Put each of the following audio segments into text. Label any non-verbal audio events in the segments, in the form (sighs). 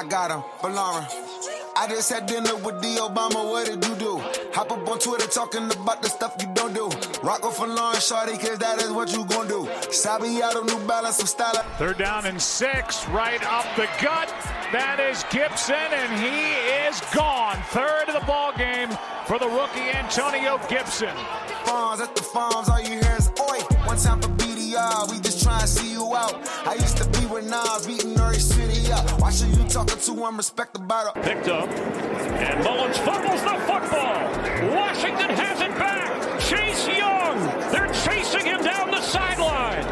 I got him for Lauren. I just had dinner with the Obama. What did you do? Hop up on Twitter talking about the stuff you don't do. Rock off for Lauren Shorty, cause that is what you gon' do. Sabiato, New Balance, some style. Third down and six, right up the gut. That is Gibson, and he is gone. Third of the ball game for the rookie Antonio Gibson. Farms at the farms, all you hear is oi. One time for BDR, we just try and see you out. I used to be with Nas, beating Nuri City up. Why should you talking to one respect about it? Picked up, and Mullens fumbles the football. Washington has it back. Chase Young, they're chasing him down the sideline.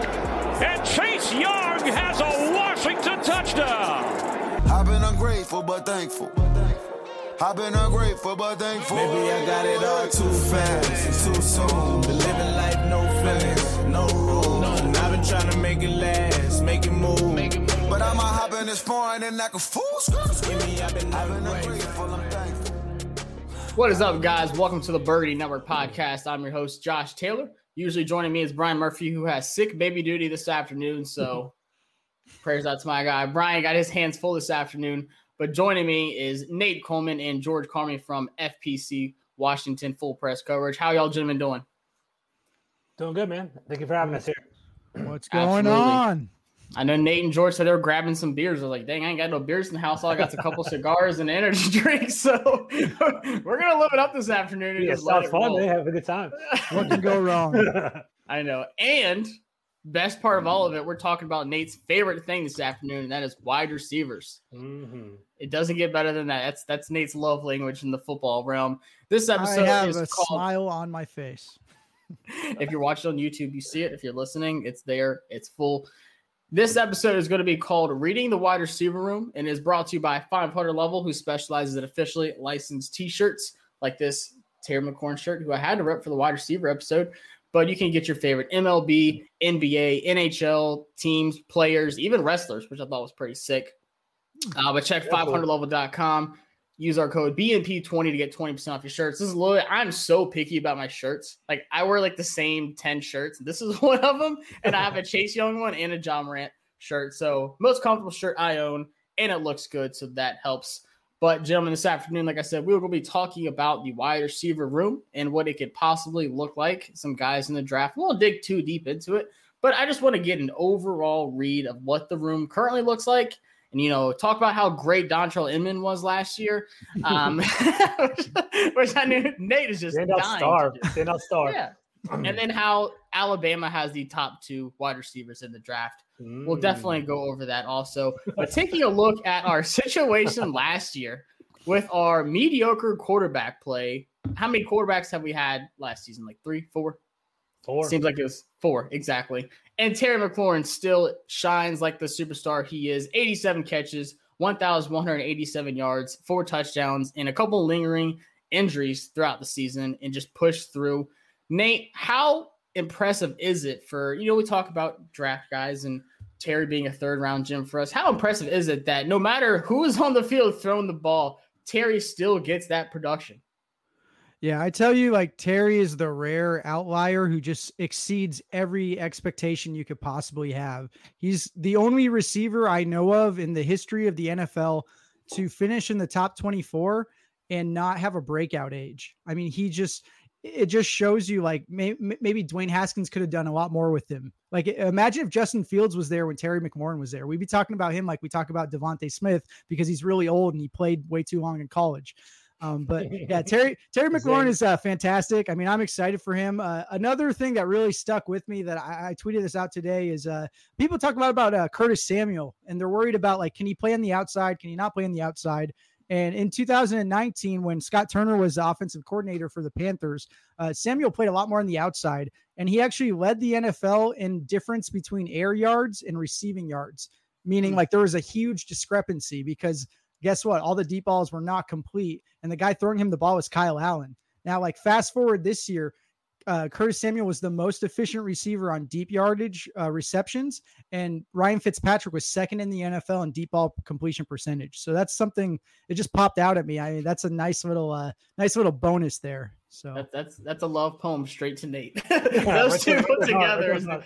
And Chase Young has a Washington touchdown. I've been ungrateful but thankful. I've been ungrateful but thankful. Maybe I got it all too fast and too soon. Been living life, no feelings, no rules. And I've been trying to make it last, make it move. But I'ma hop in this foreign and act a fool. Give me, I've been I've been ungrateful. ungrateful, I'm thankful. What is up, guys? Welcome to the Birdie Network podcast. I'm your host, Josh Taylor. Usually joining me is Brian Murphy, who has sick baby duty this afternoon. So (laughs) prayers out to my guy. Brian got his hands full this afternoon. But joining me is Nate Coleman and George Carmi from FPC Washington Full Press Coverage. How y'all gentlemen doing? Doing good, man. Thank you for having us here. What's (clears throat) going Absolutely. on? I know Nate and George said they were grabbing some beers. I was like, dang, I ain't got no beers in the house. All I got a couple (laughs) cigars and energy (laughs) drinks. So (laughs) we're gonna live it up this afternoon and Yeah, just let sounds fun. roll. They have a good time. What can go wrong? I know. And best part of all of it, we're talking about Nate's favorite thing this afternoon, and that is wide receivers. hmm It doesn't get better than that. That's that's Nate's love language in the football realm. This episode I have is a called. smile on my face. (laughs) If you're watching on YouTube, you see it. If you're listening, it's there. It's full. This episode is going to be called "Reading the Wide Receiver Room" and is brought to you by 500 Level, who specializes in officially licensed T-shirts like this Terry McLaurin shirt, who I had to rep for the wide receiver episode. But you can get your favorite MLB, NBA, NHL teams, players, even wrestlers, which I thought was pretty sick. Uh, but check 500level.com. Use our code BNP20 to get 20% off your shirts. This is literally, I'm so picky about my shirts. Like, I wear like the same 10 shirts. (laughs) This is one of them. And I have a Chase Young one and a Ja Morant shirt. So, most comfortable shirt I own, and it looks good. So, that helps. But, gentlemen, this afternoon, like I said, we are going to be talking about the wide receiver room and what it could possibly look like. Some guys in the draft. We won't dig too deep into it, but I just want to get an overall read of what the room currently looks like. And, you know, talk about how great Dontrelle Inman was last year, um, (laughs) which, I knew Nate is just Standout dying. star. Standout star. Yeah. And then how Alabama has the top two wide receivers in the draft. We'll Mm. definitely go over that also. But taking a look at our (laughs) situation last year with our mediocre quarterback play, how many quarterbacks have we had last season? Like three, four? Four. Seems like it was four, exactly. And Terry McLaurin still shines like the superstar he is 87 catches, 1,187 yards, four touchdowns, and a couple lingering injuries throughout the season and just pushed through. Nate, how impressive is it for, you know, we talk about draft guys and Terry being a third round gem for us. How impressive is it that no matter who is on the field throwing the ball, Terry still gets that production? Yeah, I tell you, like Terry is the rare outlier who just exceeds every expectation you could possibly have. He's the only receiver I know of in the history of the NFL to finish in the top 24 and not have a breakout age. I mean, he just it just shows you like may, maybe Dwayne Haskins could have done a lot more with him. Like imagine if Justin Fields was there when Terry McLaurin was there. We'd be talking about him like we talk about DeVonta Smith because he's really old and he played way too long in college. Um, but (laughs) yeah, Terry Terry McLaurin is uh, fantastic. I mean, I'm excited for him. Uh, another thing that really stuck with me that I, I tweeted this out today is uh, people talk about about uh, Curtis Samuel, and they're worried about like, can he play on the outside? Can he not play on the outside? And in 2019, when Scott Turner was the offensive coordinator for the Panthers, uh, Samuel played a lot more on the outside, and he actually led the NFL in difference between air yards and receiving yards, meaning like there was a huge discrepancy because guess what? All the deep balls were not complete, and the guy throwing him the ball was Kyle Allen. Now, like fast forward this year, uh, Curtis Samuel was the most efficient receiver on deep yardage uh, receptions, and Ryan Fitzpatrick was second in the NFL in deep ball completion percentage. So that's something it just popped out at me. I mean, that's a nice little, uh, nice little bonus there. So that, that's that's a love poem straight to Nate. (laughs) Those two put (laughs) together is the,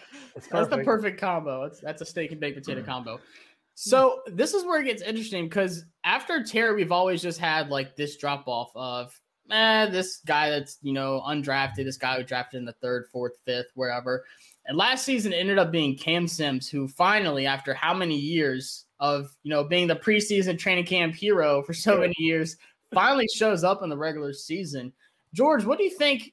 that's the perfect combo. It's, that's a steak and baked potato (clears throat) combo. So this is where it gets interesting because after Terry, we've always just had like this drop off of eh, this guy that's you know undrafted, this guy who drafted in the third, fourth, fifth, wherever. And last season ended up being Cam Sims, who finally, after how many years of you know being the preseason training camp hero for so many years, finally shows up in the regular season. George, what do you think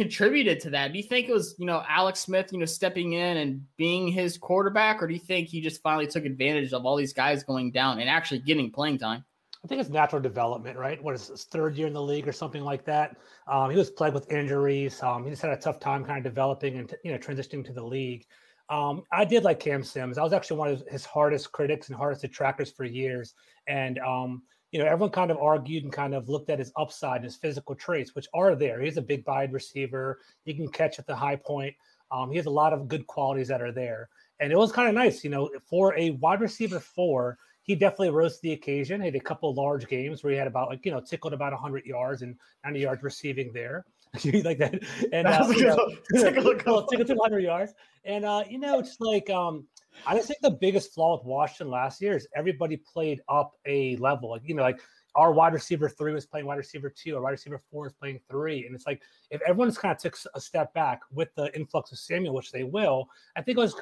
contributed to that? Do you think it was you know Alex Smith, you know, stepping in and being his quarterback, or do you think he just finally took advantage of all these guys going down and actually getting playing time? I think it's natural development, right? What is his third year in the league or something like that? Um, he was plagued with injuries. Um, he just had a tough time kind of developing and you know transitioning to the league. Um, I did like Cam Sims. I was actually one of his hardest critics and hardest detractors for years. And um, you know, everyone kind of argued and kind of looked at his upside and his physical traits, which are there. He's a big wide receiver. He can catch at the high point. Um, he has a lot of good qualities that are there. And it was kind of nice, you know, for a wide receiver four he definitely rose to the occasion. He had a couple large games where he had about like you know tickled about 100 yards and 90 yards receiving there, (laughs) like that. And uh, you know, tickled 100 (laughs) yards. And uh, you know, it's like um, I just think the biggest flaw with Washington last year is everybody played up a level. Like you know, like our wide receiver three was playing wide receiver two, our wide receiver four is playing three. And it's like if everyone's kind of took a step back with the influx of Samuel, which they will, I think it was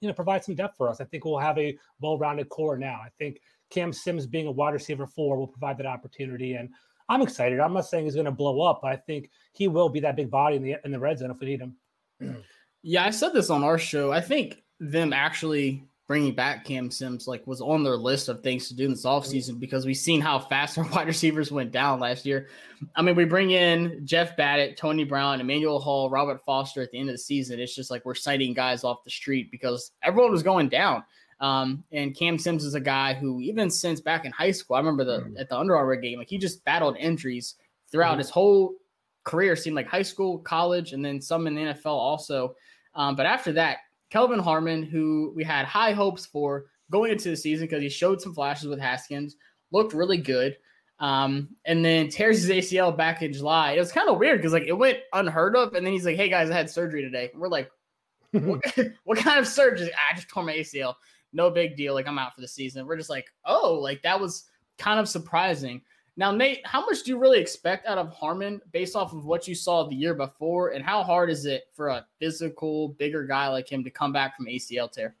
you know provide some depth for us. I think we'll have a well-rounded core now. I think Cam Sims being a wide receiver four will provide that opportunity. And I'm excited. I'm not saying he's going to blow up, I think he will be that big body in the in the red zone if we need him. (clears throat) Yeah, I said this on our show. I think them actually bringing back Cam Sims like was on their list of things to do in this offseason because we've seen how fast (laughs) our wide receivers went down last year. I mean, we bring in Jeff Badet, Tony Brown, Emmanuel Hall, Robert Foster at the end of the season. It's just like we're citing guys off the street because everyone was going down. Um, and Cam Sims is a guy who, even since back in high school, I remember the mm-hmm. at the Under Armour game, like he just battled injuries throughout mm-hmm. his whole career. Seemed like high school, college, and then some in the NFL also. Um, but after that, Kelvin Harmon, who we had high hopes for going into the season because he showed some flashes with Haskins, looked really good. Um, and then tears his ACL back in July. It was kind of weird because like it went unheard of, and then he's like, "Hey guys, I had surgery today." And we're like, (laughs) what, (laughs) "What kind of surgery?" I just tore my ACL. No big deal. Like I'm out for the season. We're just like, "Oh, like that was kind of surprising." Now, Nate, how much do you really expect out of Harmon based off of what you saw the year before? And how hard is it for a physical, bigger guy like him to come back from ACL tear?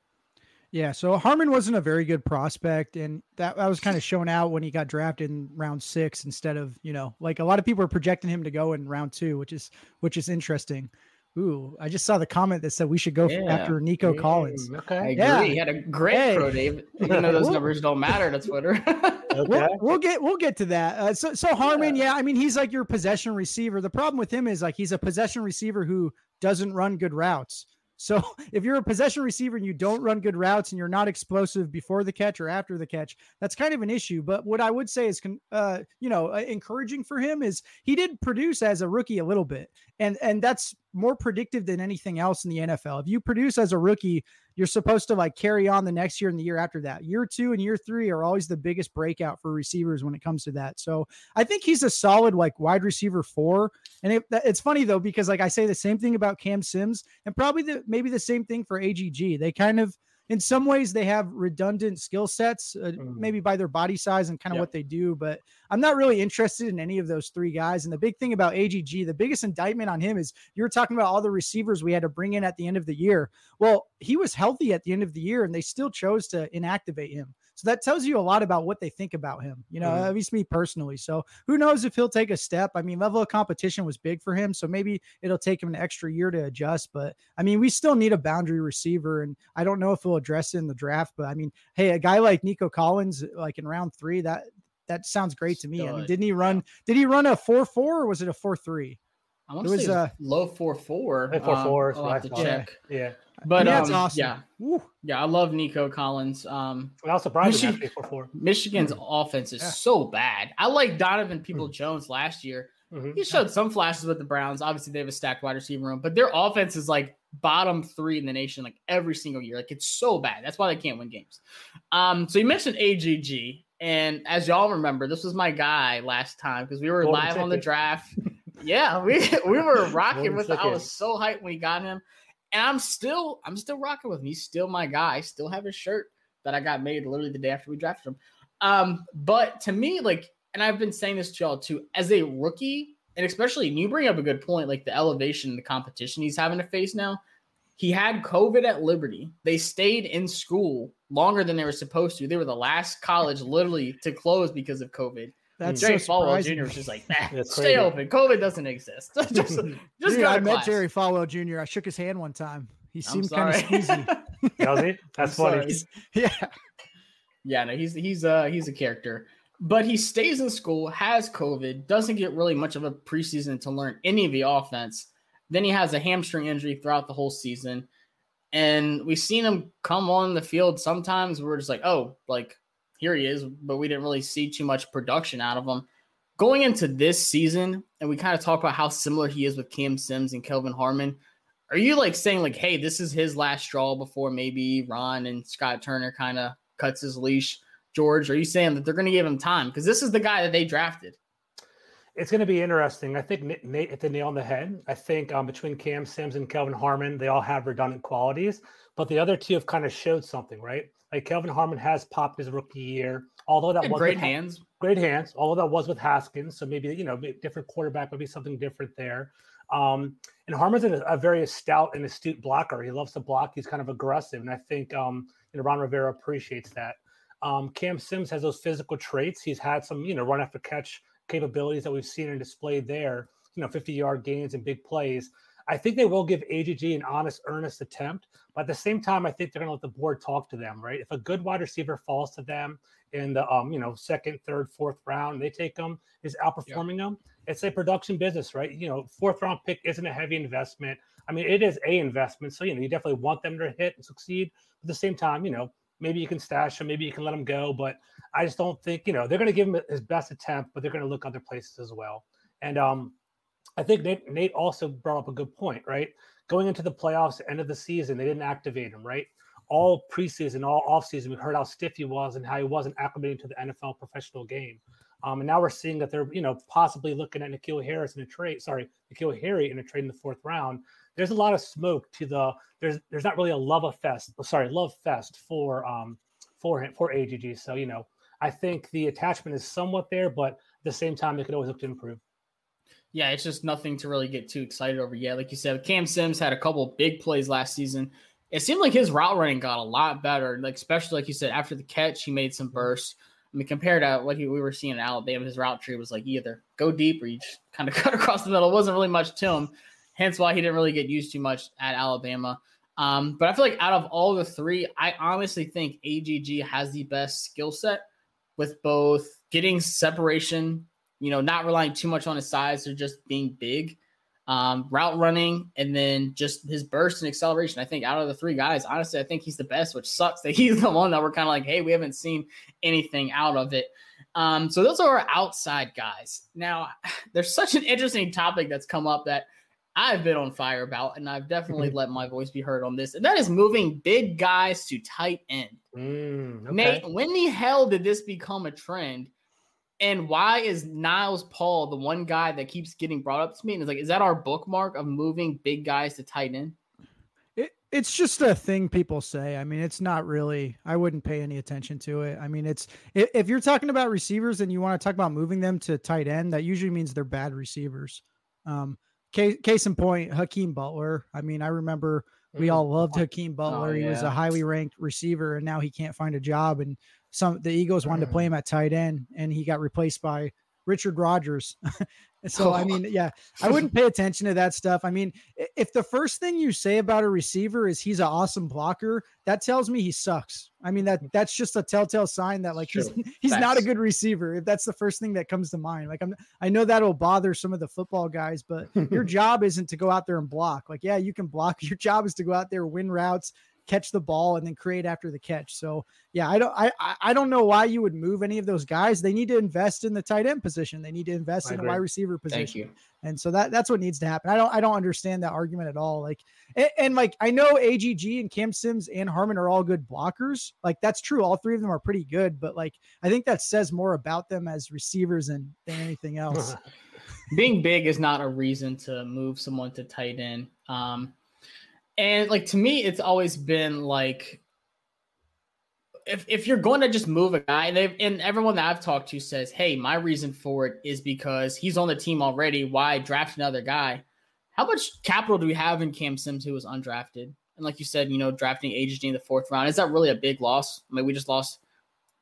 Yeah, so Harmon wasn't a very good prospect, and that, that was kind of shown out when he got drafted in round six instead of you know like a lot of people are projecting him to go in round two, which is which is interesting. Ooh, I just saw the comment that said we should go yeah. after Nico yeah. Collins. Okay, I agree. Yeah. He had a great hey. pro day, even though those (laughs) numbers don't matter to Twitter. (laughs) okay. we'll, we'll, get we'll get to that. Uh, so so Harmon, yeah. yeah, I mean he's like your possession receiver. The problem with him is like he's a possession receiver who doesn't run good routes. So (laughs) if you're a possession receiver and you don't run good routes and you're not explosive before the catch or after the catch, that's kind of an issue. But what I would say is, uh, you know, uh, encouraging for him is he did produce as a rookie a little bit, and and that's more predictive than anything else in the NFL. If you produce as a rookie, you're supposed to like carry on the next year and the year after that. Year two and year three are always the biggest breakout for receivers when it comes to that. So I think he's a solid like wide receiver four. And it, it's funny though because like I say the same thing about Cam Sims and probably the maybe the same thing for AGG. They kind of in some ways they have redundant skill sets uh, mm. maybe by their body size and kind of yep. what they do but i'm not really interested in any of those three guys and the big thing about agg the biggest indictment on him is you were talking about all the receivers we had to bring in at the end of the year well he was healthy at the end of the year and they still chose to inactivate him so that tells you a lot about what they think about him, you know, mm-hmm. at least me personally. So who knows if he'll take a step? I mean, level of competition was big for him. So maybe it'll take him an extra year to adjust. But I mean, we still need a boundary receiver. And I don't know if he'll address it in the draft. But I mean, hey, a guy like Nico Collins, like in round three, that that sounds great to me. I mean, didn't he run? Did he run a four four or was it a four three? I want It to was, say uh, low four four. Hey, 4-4 is I'll have to thought. check. Yeah. But that's um, awesome. yeah, Woo. yeah, I love Nico Collins. Um, I was surprised Michi- him actually for four. Michigan's offense is Yeah. so bad. I like Donovan Peoples-Jones last year. Mhm. He showed some flashes with the Browns. Obviously, they have a stacked wide receiver room, but their offense is like bottom three in the nation, like every single year. Like it's so bad. That's why they can't win games. Um, so you mentioned AGG, and as y'all remember, this was my guy last time because we were Golden live on the draft. (laughs) yeah, we (laughs) we were rocking with. it. I was so hyped when we got him, and I'm still I'm still rocking with him. He's still my guy. I still have his shirt that I got made literally the day after we drafted him. Um, but to me, like, and I've been saying this to y'all too, as a rookie, and especially and you bring up a good point, like the elevation and the competition he's having to face now. He had COVID at Liberty. They stayed in school longer than they were supposed to. They were the last college literally to close because of COVID. That's Jerry so Falwell. Jr. was just like, nah, stay open. COVID doesn't exist. (laughs) just just (laughs) Dude, I met class. Jerry Falwell Jr. I shook his hand one time. He I'm seemed kind of sorry. squeezy. (laughs) Does he? That's I'm funny. sorry. yeah. Yeah, no, he's he's uh he's a character. But he stays in school, has COVID, doesn't get really much of a preseason to learn any of the offense. Then he has a hamstring injury throughout the whole season. And we've seen him come on the field sometimes. We're just like, oh, like here he is, but we didn't really see too much production out of him. Going into this season, and we kind of talk about how similar he is with Cam Sims and Kelvin Harmon. Are you like saying like, hey, this is his last straw before maybe Ron and Scott Turner kind of cuts his leash? George, are you saying that they're going to give him time because this is the guy that they drafted? It's going to be interesting. I think Nate- hit the nail on the head. I think um, between Cam Sims and Kelvin Harmon, they all have redundant qualities, but the other two have kind of showed something, right? Like Kelvin Harmon has popped his rookie year, although that was great hands. great hands. Although that was with Haskins, so maybe you know, maybe different quarterback, maybe something different there. Um, and Harmon's a, a very stout and astute blocker. He loves to block. He's kind of aggressive, and I think um, you know Ron Rivera appreciates that. Um, Cam Sims has those physical traits. He's had some you know run after catch capabilities that we've seen and displayed there. You know, 50 yard gains and big plays. I think they will give AGG an honest, earnest attempt, but at the same time, I think they're going to let the board talk to them, right? If a good wide receiver falls to them in the um, you know, second, third, fourth round, they take them, is outperforming them. It's a production business, right? You know, fourth round pick isn't a heavy investment. I mean, it is a investment, so you know, you definitely want them to hit and succeed. But at the same time, you know, maybe you can stash them, maybe you can let them go, but I just don't think you know they're going to give him his best attempt, but they're going to look other places as well. And um, I think Nate, Nate also brought up a good point, right? Going into the playoffs, end of the season, they didn't activate him, right? All preseason, all offseason, we heard how stiff he was and how he wasn't acclimating to the NFL professional game. Um, and now we're seeing that they're, you know, possibly looking at N'Keal Harris in a trade. Sorry, N'Keal Harry in a trade in the fourth round. There's a lot of smoke to the. There's there's not really a love fest. Sorry, love fest for um for him for AGG. So you know, I think the attachment is somewhat there, but at the same time, they could always look to improve. Yeah, it's just nothing to really get too excited over yet. Like you said, Cam Sims had a couple big plays last season. It seemed like his route running got a lot better. Like especially like you said, after the catch, he made some bursts. I mean, compared to what he, we were seeing in Alabama, his route tree was like either go deep or you just (laughs) kind of cut across the middle. It wasn't really much to him. Hence why he didn't really get used too much at Alabama. Um, but I feel like out of all the three, I honestly think AGG has the best skill set with both getting separation, you know, not relying too much on his size or just being big, um, route running, and then just his burst and acceleration. I think out of the three guys, honestly, I think he's the best, which sucks that (laughs) he's the one that we're kind of like, hey, we haven't seen anything out of it. Um, so those are our outside guys. Now, (sighs) there's such an interesting topic that's come up that I've been on fire about, and I've definitely let my voice be heard on this, and that is moving big guys to tight end. Mm, okay. Nate, when the hell did this become a trend? And why is Niles Paul the one guy that keeps getting brought up to me? And it's like, is that our bookmark of moving big guys to tight end? It, it's just a thing people say. I mean, it's not really. I wouldn't pay any attention to it. I mean, it's if, you're talking about receivers and you want to talk about moving them to tight end, that usually means they're bad receivers. Um, case, case in point, Hakeem Butler. I mean, I remember we all loved Hakeem Butler. He was a highly ranked receiver, and now he can't find a job. And some the Eagles wanted to play mm. him at tight end, and he got replaced by Richard Rodgers. (laughs) so I mean, yeah, I wouldn't pay attention to that stuff. I mean, if the first thing you say about a receiver is he's an awesome blocker, that tells me he sucks. I mean that that's just a telltale sign that like he's (laughs) he's Facts. not a good receiver. If that's the first thing that comes to mind. Like I'm I know that'll bother some of the football guys, but (laughs) your job isn't to go out there and block. Like yeah, you can block. Your job is to go out there win routes, catch the ball and then create after the catch. So yeah, I don't I I don't know why you would move any of those guys. They need to invest in the tight end position. They need to invest I in agree. the wide receiver position. And so that that's what needs to happen. I don't I don't understand that argument at all. Like and, and like I know AGG and Cam Sims and Harmon are all good blockers. Like that's true. All three of them are pretty good, but like I think that says more about them as receivers than than anything (laughs) else. Being big is not a reason to move someone to tight end. Um, and like to me, it's always been like if, if you're going to just move a guy, and, and everyone that I've talked to says, hey, my reason for it is because he's on the team already. Why draft another guy? How much capital do we have in Cam Sims, who was undrafted? And like you said, you know, drafting AGG in the fourth round, is that really a big loss? I mean, we just lost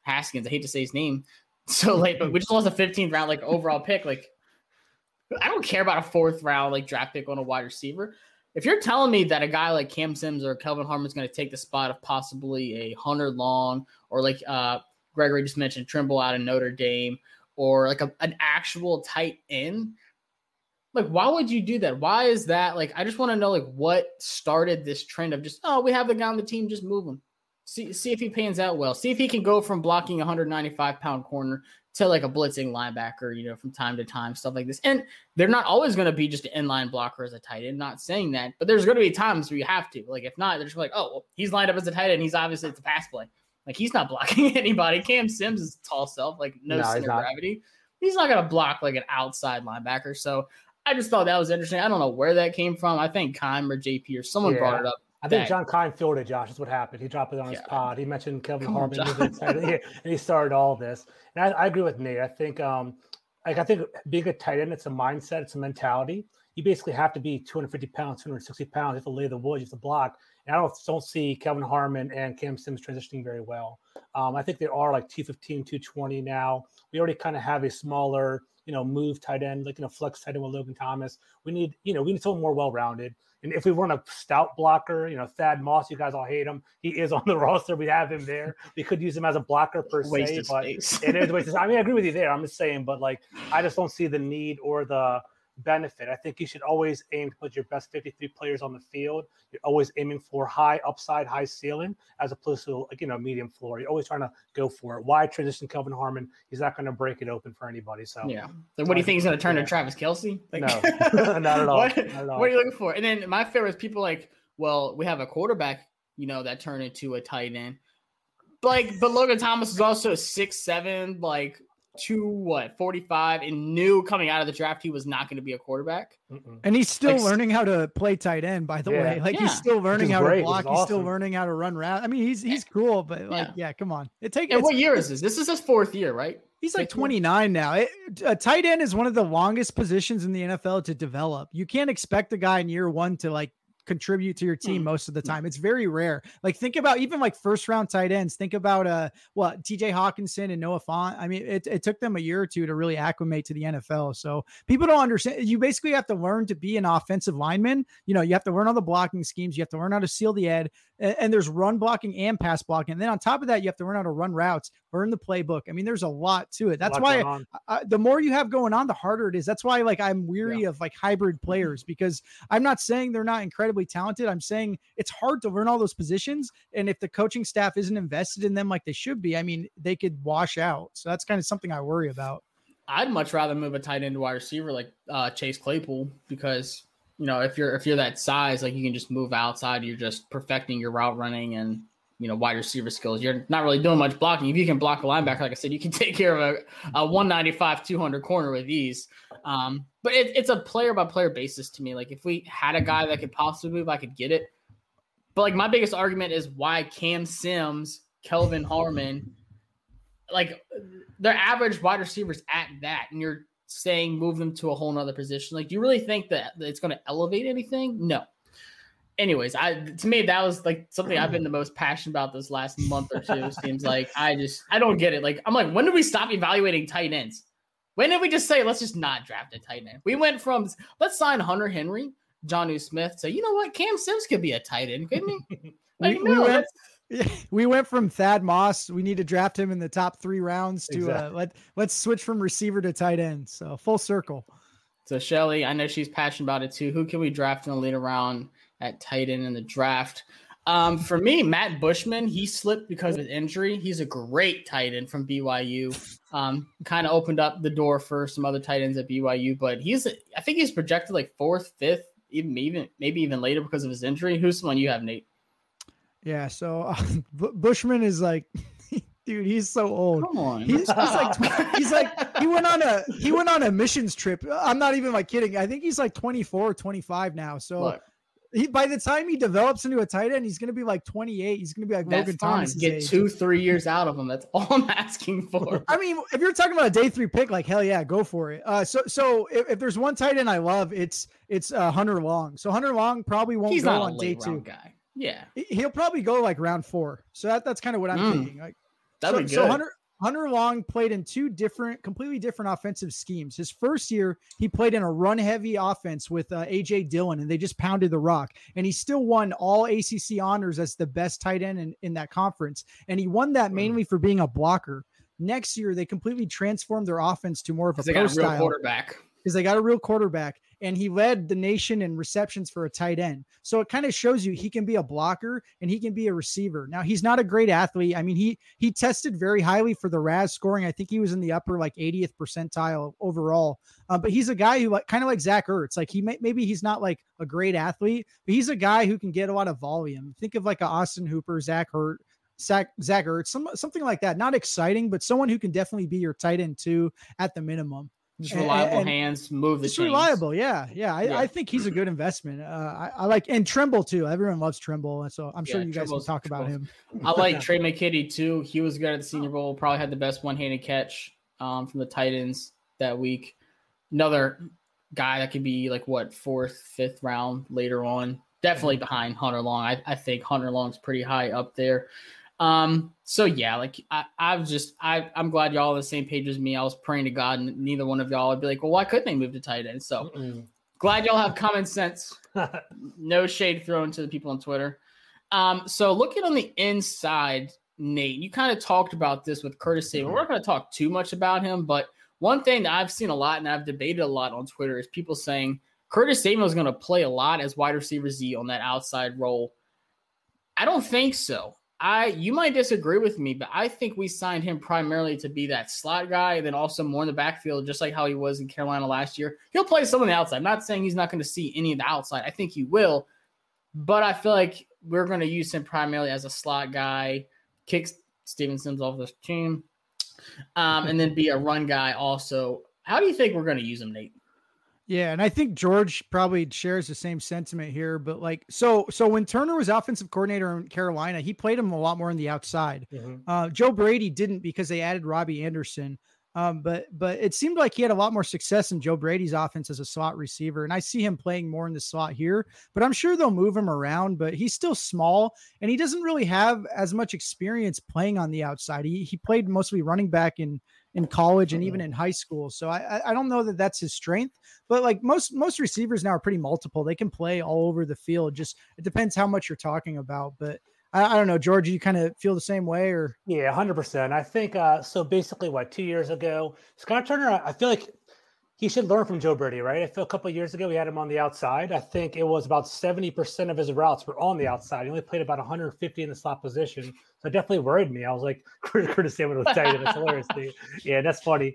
Haskins. I hate to say his name (laughs) so late, but we just lost a 15th round, like overall pick. Like, I don't care about a fourth round, like draft pick on a wide receiver if you're telling me that a guy like Cam Sims or Kelvin Harmon is going to take the spot of possibly a Hunter Long or like uh, Gregory just mentioned Tremble out of Notre Dame or like a, an actual tight end, like why would you do that? Why is that? Like I just want to know like what started this trend of just oh we have the guy on the team just move him. See see if he pans out well. See if he can go from blocking 195 pound corner to like a blitzing linebacker, you know, from time to time, stuff like this. And they're not always going to be just an inline blocker as a tight end. Not saying that, but there's going to be times where you have to. Like if not, they're just like, oh, well, he's lined up as a tight end. He's obviously it's a pass play. Like he's not (laughs) blocking anybody. Cam Sims is tall self, like no, no center gravity. He's not going to block like an outside linebacker. So I just thought that was interesting. I don't know where that came from. I think Keim or JP or someone yeah. brought it up I think John Keim filled it, Josh. That's what happened. He dropped it on his pod. He mentioned Kevin Come Harmon, on, (laughs) and he started all this. And I, I, agree with Nate. I think, um, like, I think being a tight end, it's a mindset, it's a mentality. You basically have to be 250 pounds, 260 pounds. You have to lay the wood, you have to block. And I don't don't see Kevin Harmon and Cam Sims transitioning very well. Um, I think they are like 215, 220 now. We already kind of have a smaller, you know, move tight end, like you know, flex tight end with Logan Thomas. We need, you know, we need someone more well rounded. And if we run a stout blocker, you know, Thad Moss, you guys all hate him. He is on the (laughs) roster. We have him there. We could use him as a blocker per se, but it is wasted. I mean, I agree with you there. I'm just saying, but like, I just don't see the need or the benefit. I think you should always aim to put your best 53 players on the field. You're always aiming for high upside, high ceiling, as opposed to like you know medium floor. You're always trying to go for it. Why transition Kelvin Harmon? He's not going to break it open for anybody. So yeah. So what do you think he's going to turn yeah. to Travis Kelce? Like, no, (laughs) (laughs) not at all. What, not at all. what are you looking for? And then my favorite is people like, well, we have a quarterback, you know, that turned into a tight end. Like, but Logan Thomas is also six seven, like to what 45 and knew coming out of the draft he was not going to be a quarterback. And he's still like, learning how to play tight end, by the yeah. way. Like yeah. he's still learning how great. to block. He's still learning how to run route. I mean, he's he's cool, but like, yeah, yeah come on. It takes. And what year is (laughs) this? This is his fourth year, right? He's like 29 now. It, a tight end is one of the longest positions in the NFL to develop. You can't expect a guy in year one to like contribute to your team mm. most of the mm. time. It's very rare. Like think about even like first round tight ends. Think about uh what TJ Hockenson and Noah Fant. I mean, it, it took them a year or two to really acclimate to the NFL. So people don't understand. You basically have to learn to be an offensive lineman. You know, you have to learn all the blocking schemes. You have to learn how to seal the ed and, and, there's run blocking and pass blocking. And then on top of that, you have to learn how to run routes, learn the playbook. I mean, there's a lot to it. That's why I, I, the more you have going on, the harder it is. That's why like I'm weary yeah. of like hybrid players (clears throat) because I'm not saying they're not incredibly talented. I'm saying it's hard to learn all those positions. And if the coaching staff isn't invested in them like they should be, I mean, they could wash out. So that's kind of something I worry about. I'd much rather move a tight end wide receiver like uh, Chase Claypool because you know, if you're if you're that size, like you can just move outside. You're just perfecting your route running and you know wide receiver skills. You're not really doing much blocking. If you can block a linebacker, like I said, you can (laughs) take care of a, a 195, 200 corner with ease. Um, but it, it's a player by player basis to me. Like if we had a guy that could possibly move, I could get it. But like my biggest argument is why Cam Sims, Kelvin Harmon, like their average wide receivers at that, and you're saying move them to a whole nother position. Like, do you really think that it's going to elevate anything? No. Anyways, I to me that was like something I've been the most passionate about this last month or two. Seems like I just I don't get it. Like I'm like, when did we stop evaluating tight ends? When did we just say let's just not draft a tight end? We went from let's sign Hunter Henry, Jonnu Smith. So you know what, Cam Sims could be a tight end, couldn't he? (laughs) like, we, no, we went, (laughs) we went from Thad Moss. We need to draft him in the top three rounds to uh, let let's switch from receiver to tight end. So full circle. So Shelly, I know she's passionate about it too. Who can we draft in the later round at tight end in the draft? Um, for me, Matt Bushman, he slipped because of his injury. He's a great tight end from BYU. Um, kind of opened up the door for some other tight ends at BYU, but he's I think he's projected like fourth, fifth, even even maybe even later because of his injury. Who's the one you have, Nate? Yeah. So uh, (laughs) Bu- Bushman is like, (laughs) dude, he's so old. Come on, He's, he's like (laughs) he's like he went on a he went on a missions trip. I'm not even like kidding. I think he's like 24 or 25 now. So Look, he by the time he develops into a tight end, he's gonna be like 28. He's gonna be like that's Logan fine. Thomas. Get two, three years out of him. That's all I'm asking for. I mean, if you're talking about a day three pick, like hell yeah, go for it. Uh, so so if, if there's one tight end I love, it's it's uh, Hunter Long. So Hunter Long probably won't He's go not a on day two. guy. Yeah, He- He'll probably go like round four. So that, that's kind of what I'm Mm. thinking. Like that'd so, be good. so Hunter Hunter Long played in two different, completely different offensive schemes. His first year, he played in a run-heavy offense with uh, AJ Dillon, and they just pounded the rock. And he still won all ACC honors as the best tight end in, in that conference. And he won Hmm. that mainly for being a blocker. Next year, they completely transformed their offense to more of a 'Cause they got pro a real quarterback. because they got a real quarterback and he led the nation in receptions for a tight end. So it kind of shows you he can be a blocker and he can be a receiver. Now he's not a great athlete. I mean, he he tested very highly for the RAS scoring. I think he was in the upper like 80th percentile overall. Um, but he's a guy who like kind of like Zach Ertz. Like he may, maybe he's not like a great athlete, but he's a guy who can get a lot of volume. Think of like a Austin Hooper, Zach Hurt. Zach, Zach Ertz, some, something like that. Not exciting, but someone who can definitely be your tight end too at the minimum. Just reliable and- hands, move the It's chains. reliable, yeah, yeah. I, Yeah. I think he's a good investment. Uh, I, I like and Tremble too. Everyone loves Tremble, and so I'm sure Yeah, you guys Tremble's- can talk about him. I like (laughs) Trey McKitty too. He was good at the Senior Bowl. Probably had the best one-handed catch um, from the Titans that week. Another guy that could be like what fourth, fifth round later on. Definitely behind Hunter Long. I, I think Hunter Long's pretty high up there. Um, so yeah, like I, I've just I I'm glad y'all on the same page as me. I was praying to God, and neither one of y'all would be like, well, why couldn't they move to tight end? So Mm-mm. glad y'all have common sense (laughs) no shade thrown to the people on Twitter. Um, so looking on the inside, Nate, you kind of talked about this with Curtis Samuel. We're not going to talk too much about him, but one thing that I've seen a lot and I've debated a lot on Twitter is people saying Curtis Samuel is going to play a lot as wide receiver Z on that outside role. I don't think so. I you might disagree with me, but I think we signed him primarily to be that slot guy, and then also more in the backfield, just like how he was in Carolina last year. He'll play some on the outside. I'm not saying he's not going to see any of the outside. I think he will, but I feel like we're going to use him primarily as a slot guy, kick Steven Sims off the team, um, and then be a run guy also. How do you think we're going to use him, Nate? Yeah, and I think George probably shares the same sentiment here. But like, so so when Turner was offensive coordinator in Carolina, he played him a lot more on the outside. Mhm. Uh, Joe Brady didn't because they added Robbie Anderson. Um, but but it seemed like he had a lot more success in Joe Brady's offense as a slot receiver, and I see him playing more in the slot here. But I'm sure they'll move him around. But he's still small, and he doesn't really have as much experience playing on the outside. He he played mostly running back in in college and even in high school. So I I- don't know that that's his strength. But like most most receivers now are pretty multiple. They can play all over the field. Just it depends how much you're talking about. But I, I don't know, George. You kind of feel the same way, or Yeah, hundred percent. I think uh, so. Basically, what two years ago, Scott Turner. I feel like he should learn from Joe Brady, right? I feel a couple of years ago we had him on the outside. I think it was about seventy percent of his routes were on the outside. He only played about 150 in the slot position, so it definitely worried me. I was like, (laughs) Curtis Samuel was tight end. That's hilarious. dude. Yeah, that's funny.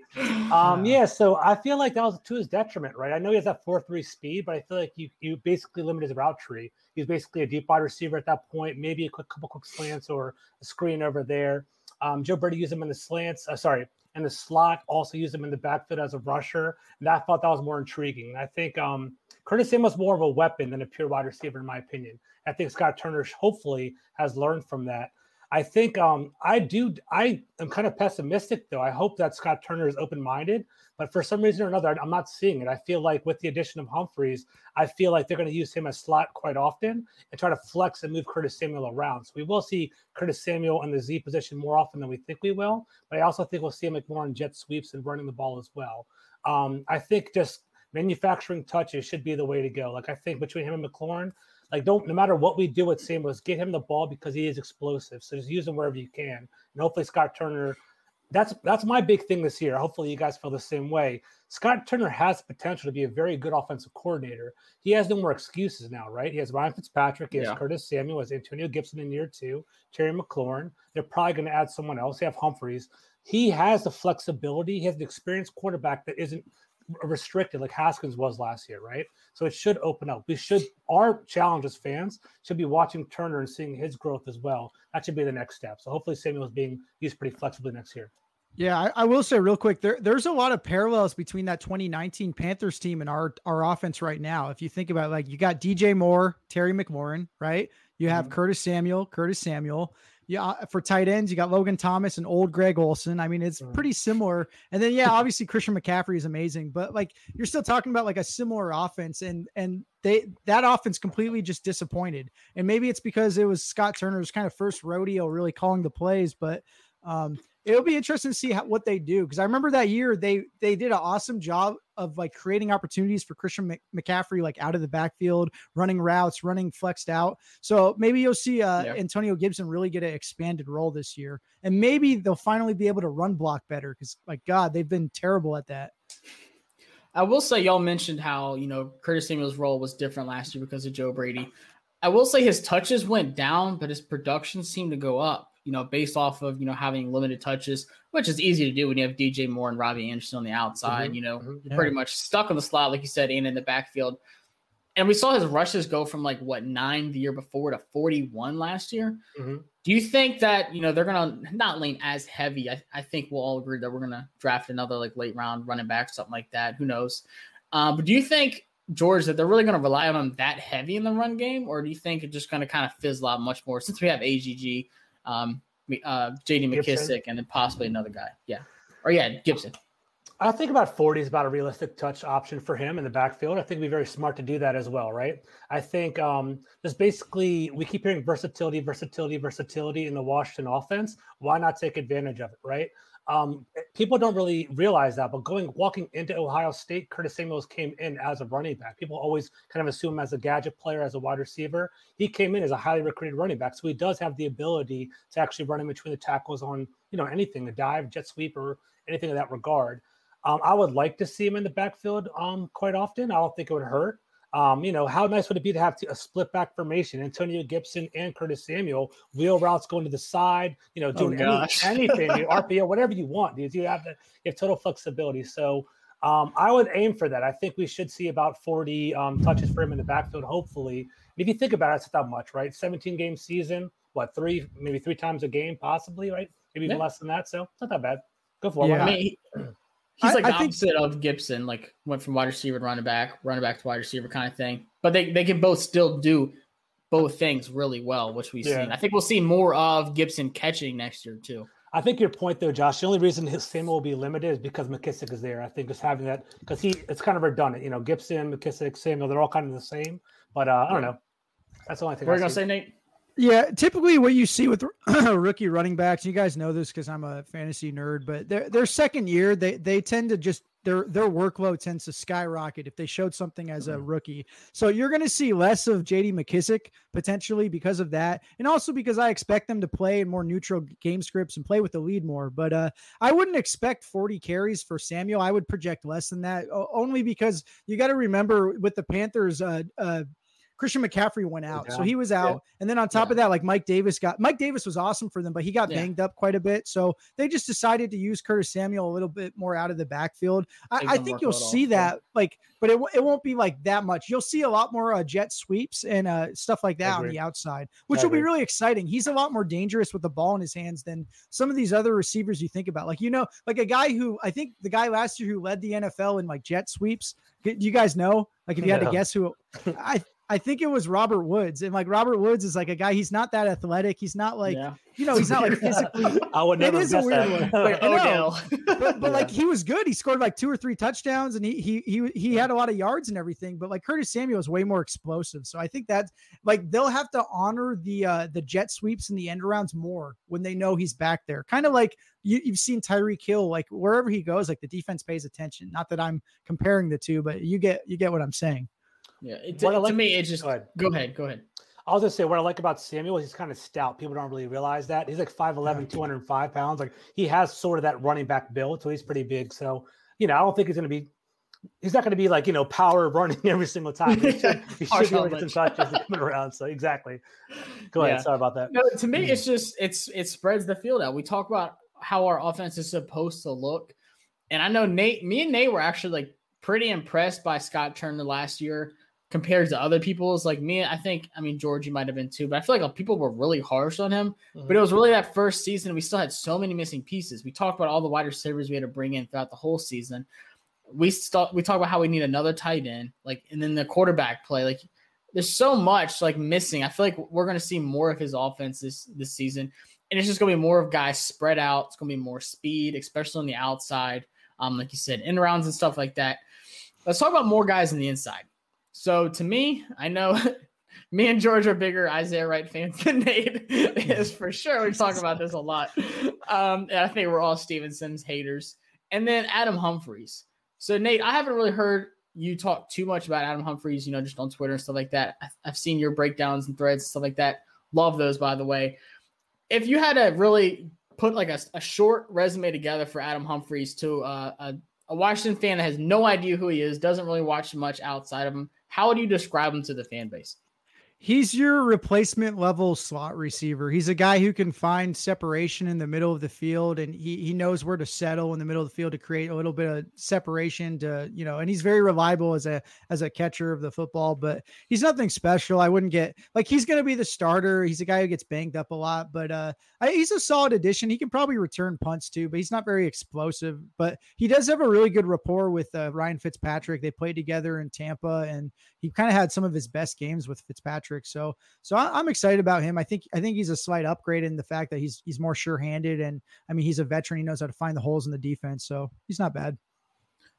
Um, yeah, so I feel like that was to his detriment, right? I know he has that four three speed, but I feel like you you basically limit his route tree. He's basically a deep wide receiver at that point, maybe a quick couple quick slants or a screen over there. Um, Joe Brady used him in the slants. Uh, sorry, in the slot. Also used him in the backfield as a rusher, and I thought that was more intriguing. I think um, Curtis Samuel was more of a weapon than a pure wide receiver, in my opinion. I think Scott Turner hopefully has learned from that. I think um, I do. I am kind of pessimistic though. I hope that Scott Turner is open minded, but for some reason or another, I'm not seeing it. I feel like with the addition of Humphries, I feel like they're going to use him as slot quite often and try to flex and move Curtis Samuel around. So we will see Curtis Samuel in the Z position more often than we think we will. But I also think we'll see him like more on jet sweeps and running the ball as well. Um, I think just manufacturing touches should be the way to go. Like I think between him and McLaurin, like don't no matter what we do with Samuels, get him the ball because he is explosive. So just use him wherever you can. And hopefully Scott Turner. That's that's my big thing this year. Hopefully you guys feel the same way. Scott Turner has potential to be a very good offensive coordinator. He has no more excuses now, right? He has Ryan Fitzpatrick, he has Yeah. Curtis Samuel, he has Antonio Gibson in year two, Terry McLaurin. They're probably going to add someone else. They have Humphries. He has the flexibility. He has an experienced quarterback that isn't restricted like Haskins was last year, right? So it should open up. We should our challenge as fans should be watching Turner and seeing his growth as well. That should be the next step. So hopefully Samuel is being used pretty flexibly next year. Yeah, I, I will say real quick, there there's a lot of parallels between that 2019 Panthers team and our our offense right now. If you think about it, like you got DJ Moore, Terry McLaurin, right? You have mm-hmm. Curtis Samuel, Curtis Samuel. Yeah, uh, for tight ends, you got Logan Thomas and old Greg Olsen. I mean, it's pretty similar. And then yeah, obviously Christian McCaffrey is amazing, but like you're still talking about like a similar offense and and they that offense completely just disappointed. And maybe it's because it was Scott Turner's kind of first rodeo really calling the plays, but um it'll be interesting to see how, what they do because I remember that year they they did an awesome job of like creating opportunities for Christian McCaffrey like out of the backfield, running routes, running flexed out. So maybe you'll see uh, Yeah. Antonio Gibson really get an expanded role this year, and maybe they'll finally be able to run block better because like God, they've been terrible at that. I will say y'all mentioned how you know Curtis Samuel's role was different last year because of Joe Brady. I will say his touches went down, but his production seemed to go up. You know, based off of you know having limited touches, which is easy to do when you have DJ Moore and Robbie Anderson on the outside. Mhm, You know, mhm. you're Yeah. pretty much stuck on the slot, like you said, and in the backfield. And we saw his rushes go from like what nine the year before to 41 last year. Mhm. Do you think that you know they're gonna not lean as heavy? I, I think we'll all agree that we're gonna draft another like late round running back, something like that. Who knows? Um, but do you think George that they're really gonna rely on him that heavy in the run game, or do you think it's just gonna kind of fizzle out much more since we have AGG, um, uh, JD Gibson. McKissick, and then possibly another guy? Yeah, or yeah, Gibson. I think about 40 is about a realistic touch option for him in the backfield. I think it'd be very smart to do that as well, right? I think um, just basically we keep hearing versatility, versatility, versatility in the Washington offense. Why not take advantage of it, right? Um, people don't really realize that, but going walking into Ohio State, Curtis Samuels came in as a running back. People always kind of assume as a gadget player, as a wide receiver. He came in as a highly recruited running back, so he does have the ability to actually run in between the tackles on you know anything, a dive, jet sweep, or anything of that regard. Um, I would like to see him in the backfield um, quite often. I don't think it would hurt. Um, you know, how nice would it be to have to, a split back formation? Antonio Gibson and Curtis Samuel, wheel routes going to the side, you know, doing any, (laughs) anything, you RPO, whatever you want, dude. You have the, you have total flexibility. So um, I would aim for that. I think we should see about 40 um, touches for him in the backfield, hopefully. If you think about it, it's not much, right? 17 game season, what, three, maybe three times a game, possibly, right? Maybe even less than that. So it's not that bad. Go for it. Yeah. (clears throat) I not? mean, he- he's I- like I the think- opposite of Gibson, like went from wide receiver to running back, running back to wide receiver kind of thing. But they, they can both still do both things really well, which we've Yeah. seen. I think we'll see more of Gibson catching next year too. I think your point though, Josh. The only reason his Samuel will be limited is because McKissick is there. I think just having that because he it's kind of redundant. You know, Gibson, McKissick, Samuel, they're all kind of the same. But uh, I don't know. That's the only thing. What are I you gonna see. say, Nate? Yeah, typically what you see with (clears throat) rookie running backs, you guys know this because I'm a fantasy nerd, but their their second year, they they tend to just their their workload tends to skyrocket if they showed something as a rookie. So you're going to see less of JD McKissick potentially because of that, and also because I expect them to play in more neutral game scripts and play with the lead more. But uh, I wouldn't expect 40 carries for Samuel. I would project less than that, only because you got to remember with the Panthers, uh, uh, Christian McCaffrey went out, so he was out, and then on top Yeah. of that, like Mike Davis got Mike Davis was awesome for them, but he got Yeah. banged up quite a bit. So they just decided to use Curtis Samuel a little bit more out of the backfield. I, I think you'll workload off, see that, like, but it, it won't be like that much. You'll see a lot more uh, jet sweeps and uh, stuff like that on the outside, which will be really exciting. He's a lot more dangerous with the ball in his hands than some of these other receivers you think about. Like, you know, like a guy who I think the guy last year who led the NFL in like jet sweeps. Do you guys know? Like, if you had to guess who, I I think it was Robert Woods. And like Robert Woods is like a guy, he's not that athletic. He's not like, yeah. you know, he's not like (laughs) physically. I would never. It is a weird that. one. (laughs) Like, Odell. but, but yeah. like (laughs) he was good. He scored like two or three touchdowns and he he he he had a lot of yards and everything. But like Curtis Samuel is way more explosive. So I think that's like they'll have to honor the uh the jet sweeps and the end arounds more when they know he's back there. Kind of like you, you've seen Tyreek Hill, like wherever he goes, like the defense pays attention. Not that I'm comparing the two, but you get you get what I'm saying. Yeah, it, to, like, to me, it just go ahead. Go ahead. Go ahead. I'll just say what I like about Samuel is he's kind of stout. People don't really realize that. He's like 5'11, 205 pounds. Like he has sort of that running back build, so he's pretty big. So, you know, I don't think he's going to be, he's not going to be like, you know, power running (laughs) every single time. He should, (laughs) he should be able to get some touches coming around. So, exactly. Go ahead. Yeah. Sorry about that. No, to me, mm. it's just, it's, it spreads the field out. We talk about how our offense is supposed to look. And I know Nate, me and Nate were actually like pretty impressed by Scott Turner last year compared to other people's. Like me, I think, I mean, Georgie might have been too, but I feel like people were really harsh on him. Mm-hmm. But it was really that first season. We still had so many missing pieces. We talked about all the wide receivers we had to bring in throughout the whole season. We start, we talk about how we need another tight end, like, and then the quarterback play. Like, there's so much like missing. I feel like we're going to see more of his offense this this season, and it's just going to be more of guys spread out. It's going to be more speed, especially on the outside. Um, like you said, in rounds and stuff like that. Let's talk about more guys on the inside. So to me, I know (laughs) me and George are bigger Isaiah Wright fans than Nate (laughs) is for sure. We talk about this a lot. Um, and I think we're all Steven Sims haters. And then Adam Humphries. So Nate, I haven't really heard you talk too much about Adam Humphries, you know, just on Twitter and stuff like that. I've seen your breakdowns and threads and stuff like that. Love those, by the way. If you had to really put like a, a short resume together for Adam Humphries to uh, a, a Washington fan that has no idea who he is, doesn't really watch much outside of him, how would you describe him to the fan base? He's your replacement level slot receiver. He's a guy who can find separation in the middle of the field and he, he knows where to settle in the middle of the field to create a little bit of separation to, you know, and he's very reliable as a as a catcher of the football, but he's nothing special. I wouldn't get like he's gonna be the starter. He's a guy who gets banged up a lot, but uh I, he's a solid addition. He can probably return punts too, but he's not very explosive. But he does have a really good rapport with uh, Ryan Fitzpatrick. They played together in Tampa and he kind of had some of his best games with Fitzpatrick Patrick. So so I, am excited about him. I think I think he's a slight upgrade in the fact that he's he's more sure handed and I mean he's a veteran. He knows how to find the holes in the defense. So he's not bad.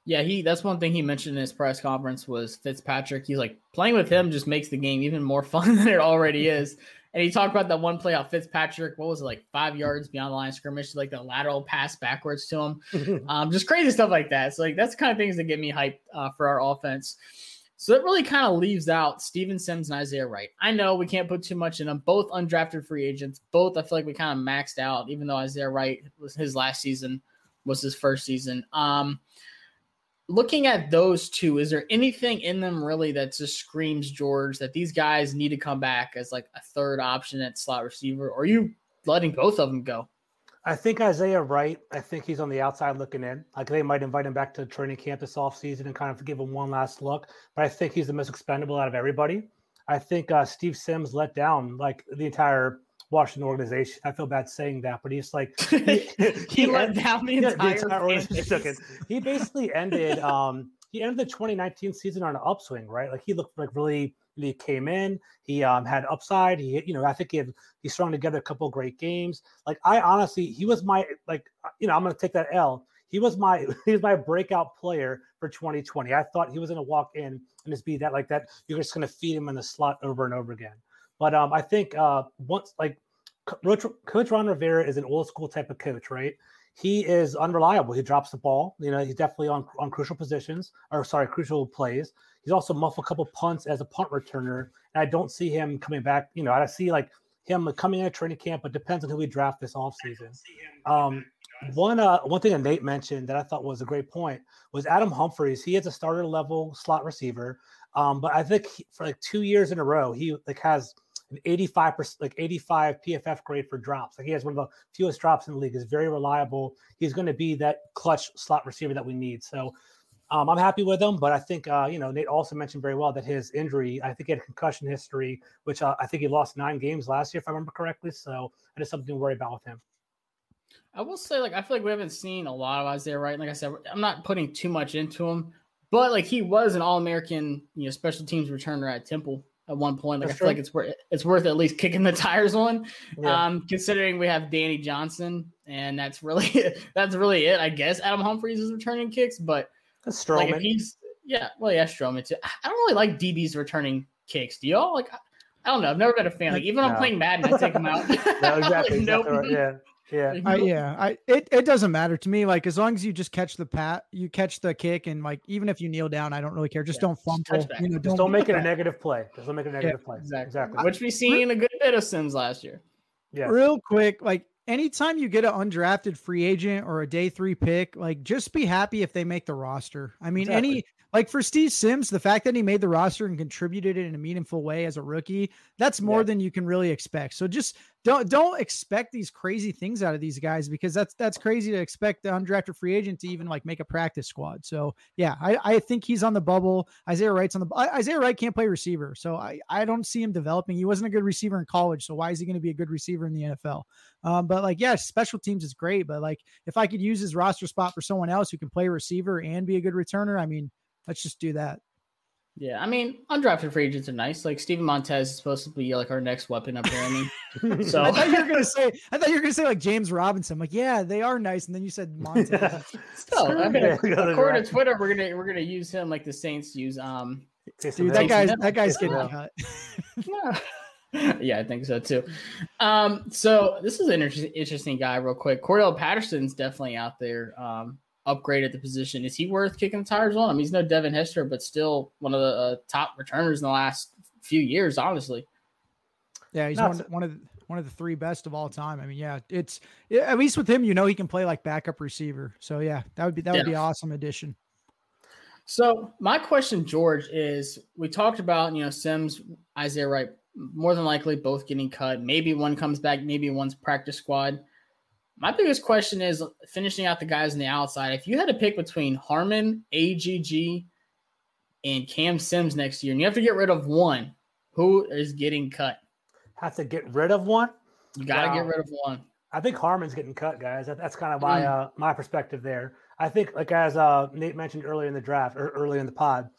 Yeah, he that's one thing he mentioned in his press conference was Fitzpatrick. He's like playing with him just makes the game even more (laughs) fun than it already (laughs) is. And he talked about that one play out Fitzpatrick, what was it, like five yards beyond the line of scrimmage, like the lateral pass backwards to him. (laughs) um, just crazy stuff like that. So like that's kind of things that get me hyped uh, for our offense. So it really kind of leaves out Steven Sims and Isaiah Wright. I know we can't put too much in them. Both undrafted free agents. Both I feel like we kind of maxed out, even though Isaiah Wright was his last season, was his first season. Um, looking at those two, is there anything in them really that just screams George that these guys need to come back as like a third option at slot receiver? Or are you letting both of them go? I think Isaiah Wright, I think he's on the outside looking in. Like they might invite him back to training camp this offseason and kind of give him one last look. But I think he's the most expendable out of everybody. I think uh, Steve Sims let down like the entire Washington organization. I feel bad saying that, but he's like (laughs) he, he, he let down the entire, the entire organization. He basically ended um he ended the 2019 season on an upswing, right? Like he looked like really he came in. He um, had upside. He, you know, I think he had, he strung together a couple great games. Like I honestly, he was my like, you know, I'm to take that L. He was my (laughs) he was my breakout player for 2020. I thought he was to walk in and just be that like that. You're just to feed him in the slot over and over again. But um, I think uh, once like coach Ron Rivera is an old school type of coach, right? He is unreliable. He drops the ball. You know, he's definitely on on crucial positions or sorry, crucial plays. He's also muffled a couple punts as a punt returner, and I don't see him coming back. You know, I see like him coming in training camp, but depends on who we draft this offseason. Um, one uh, one thing that Nate mentioned that I thought was a great point was Adam Humphries. He is a starter level slot receiver, um, but I think he, for like two years in a row, he like has an 85 percent, like 85 PFF grade for drops. Like he has one of the fewest drops in the league. is very reliable. He's going to be that clutch slot receiver that we need. So um, I'm happy with him, but I think uh, you know Nate also mentioned very well that his injury. I think he had concussion history, which uh, I think he lost nine games last year, if I remember correctly. So that is something to worry about with him. I will say, like, I feel like we haven't seen a lot of Isaiah Wright. Like I said, I'm not putting too much into him, but like he was an All American, you know, special teams returner at Temple at one point. Like That's I feel true. like it's worth it's worth at least kicking the (laughs) tires on. Yeah. Um, considering we have Danny Johnson, and that's really (laughs) that's really it. I guess Adam Humphries is returning kicks, but That's like if he's yeah, well yeah, Strowman too. I don't really like DBs returning kicks. Do y'all like? I don't know. I've never been a fan. Like even when I'm playing Madden, I take them out. (laughs) (laughs) no, exactly. Like, nope. exactly right. Yeah. Yeah. I, yeah, I it, it doesn't matter to me. Like as long as you just catch the pat, you catch the kick, and like even if you kneel down, I don't really care. Just Yeah, don't fumble. touchback. You know, Just don't be make it a negative play. Just don't make it a negative play. Exactly. Exactly. Which we seen a good bit of Sims last year. Yeah. Real quick, like anytime you get an undrafted free agent or a day three pick, like just be happy if they make the roster. I mean, any Exactly. Like for Steve Sims, the fact that he made the roster and contributed in a meaningful way as a rookie, that's more Yeah. than you can really expect. So just don't don't expect these crazy things out of these guys because that's that's crazy to expect the undrafted free agent to even like make a practice squad. So yeah, I, I think he's on the bubble. Isaiah Wright's on the Isaiah Wright can't play receiver, so I, I don't see him developing. He wasn't a good receiver in college, so why is he going to be a good receiver in the NFL? Um, but like, yeah, special teams is great, but like if I could use his roster spot for someone else who can play receiver and be a good returner, I mean, let's just do that. Yeah, I mean, undrafted free agents are nice. Like Steven Montez is supposed to be like our next weapon up here. I mean, so I thought you were gonna say I thought you were gonna say like James Robinson. I'm like, yeah, they are nice, and then you said (laughs) Montez. still, I mean, Yeah, (laughs) according to direction. Twitter, we're gonna we're gonna use him like the Saints use um Dude, that guy's that guy's getting Hill. cut. (laughs) yeah, I think so too. Um, so this is an inter- interesting guy, real quick. Cordarrelle Patterson's definitely out there, um, upgraded the position. Is he worth kicking the tires on? I mean, he's no Devin Hester, but still one of the uh, top returners in the last few years, honestly. Yeah, he's Nuts. one, one of the, one of the three best of all time. I mean, yeah, it's at least with him, you know, he can play like backup receiver. So yeah, that would be that would Yeah. be awesome addition. So my question, George, is we talked about you know Sims, Isaiah Wright, more than likely both getting cut. Maybe one comes back, maybe one's practice squad. My biggest question is finishing out the guys on the outside. If you had to pick between Harmon, AGG, and Cam Sims next year, and you have to get rid of one, who is getting cut? Have to get rid of one. You got to Wow. get rid of one. I think Harmon's getting cut, guys. That, that's kind of my Mm. uh, my perspective there. I think, like as uh, Nate mentioned earlier in the draft or early in the pod,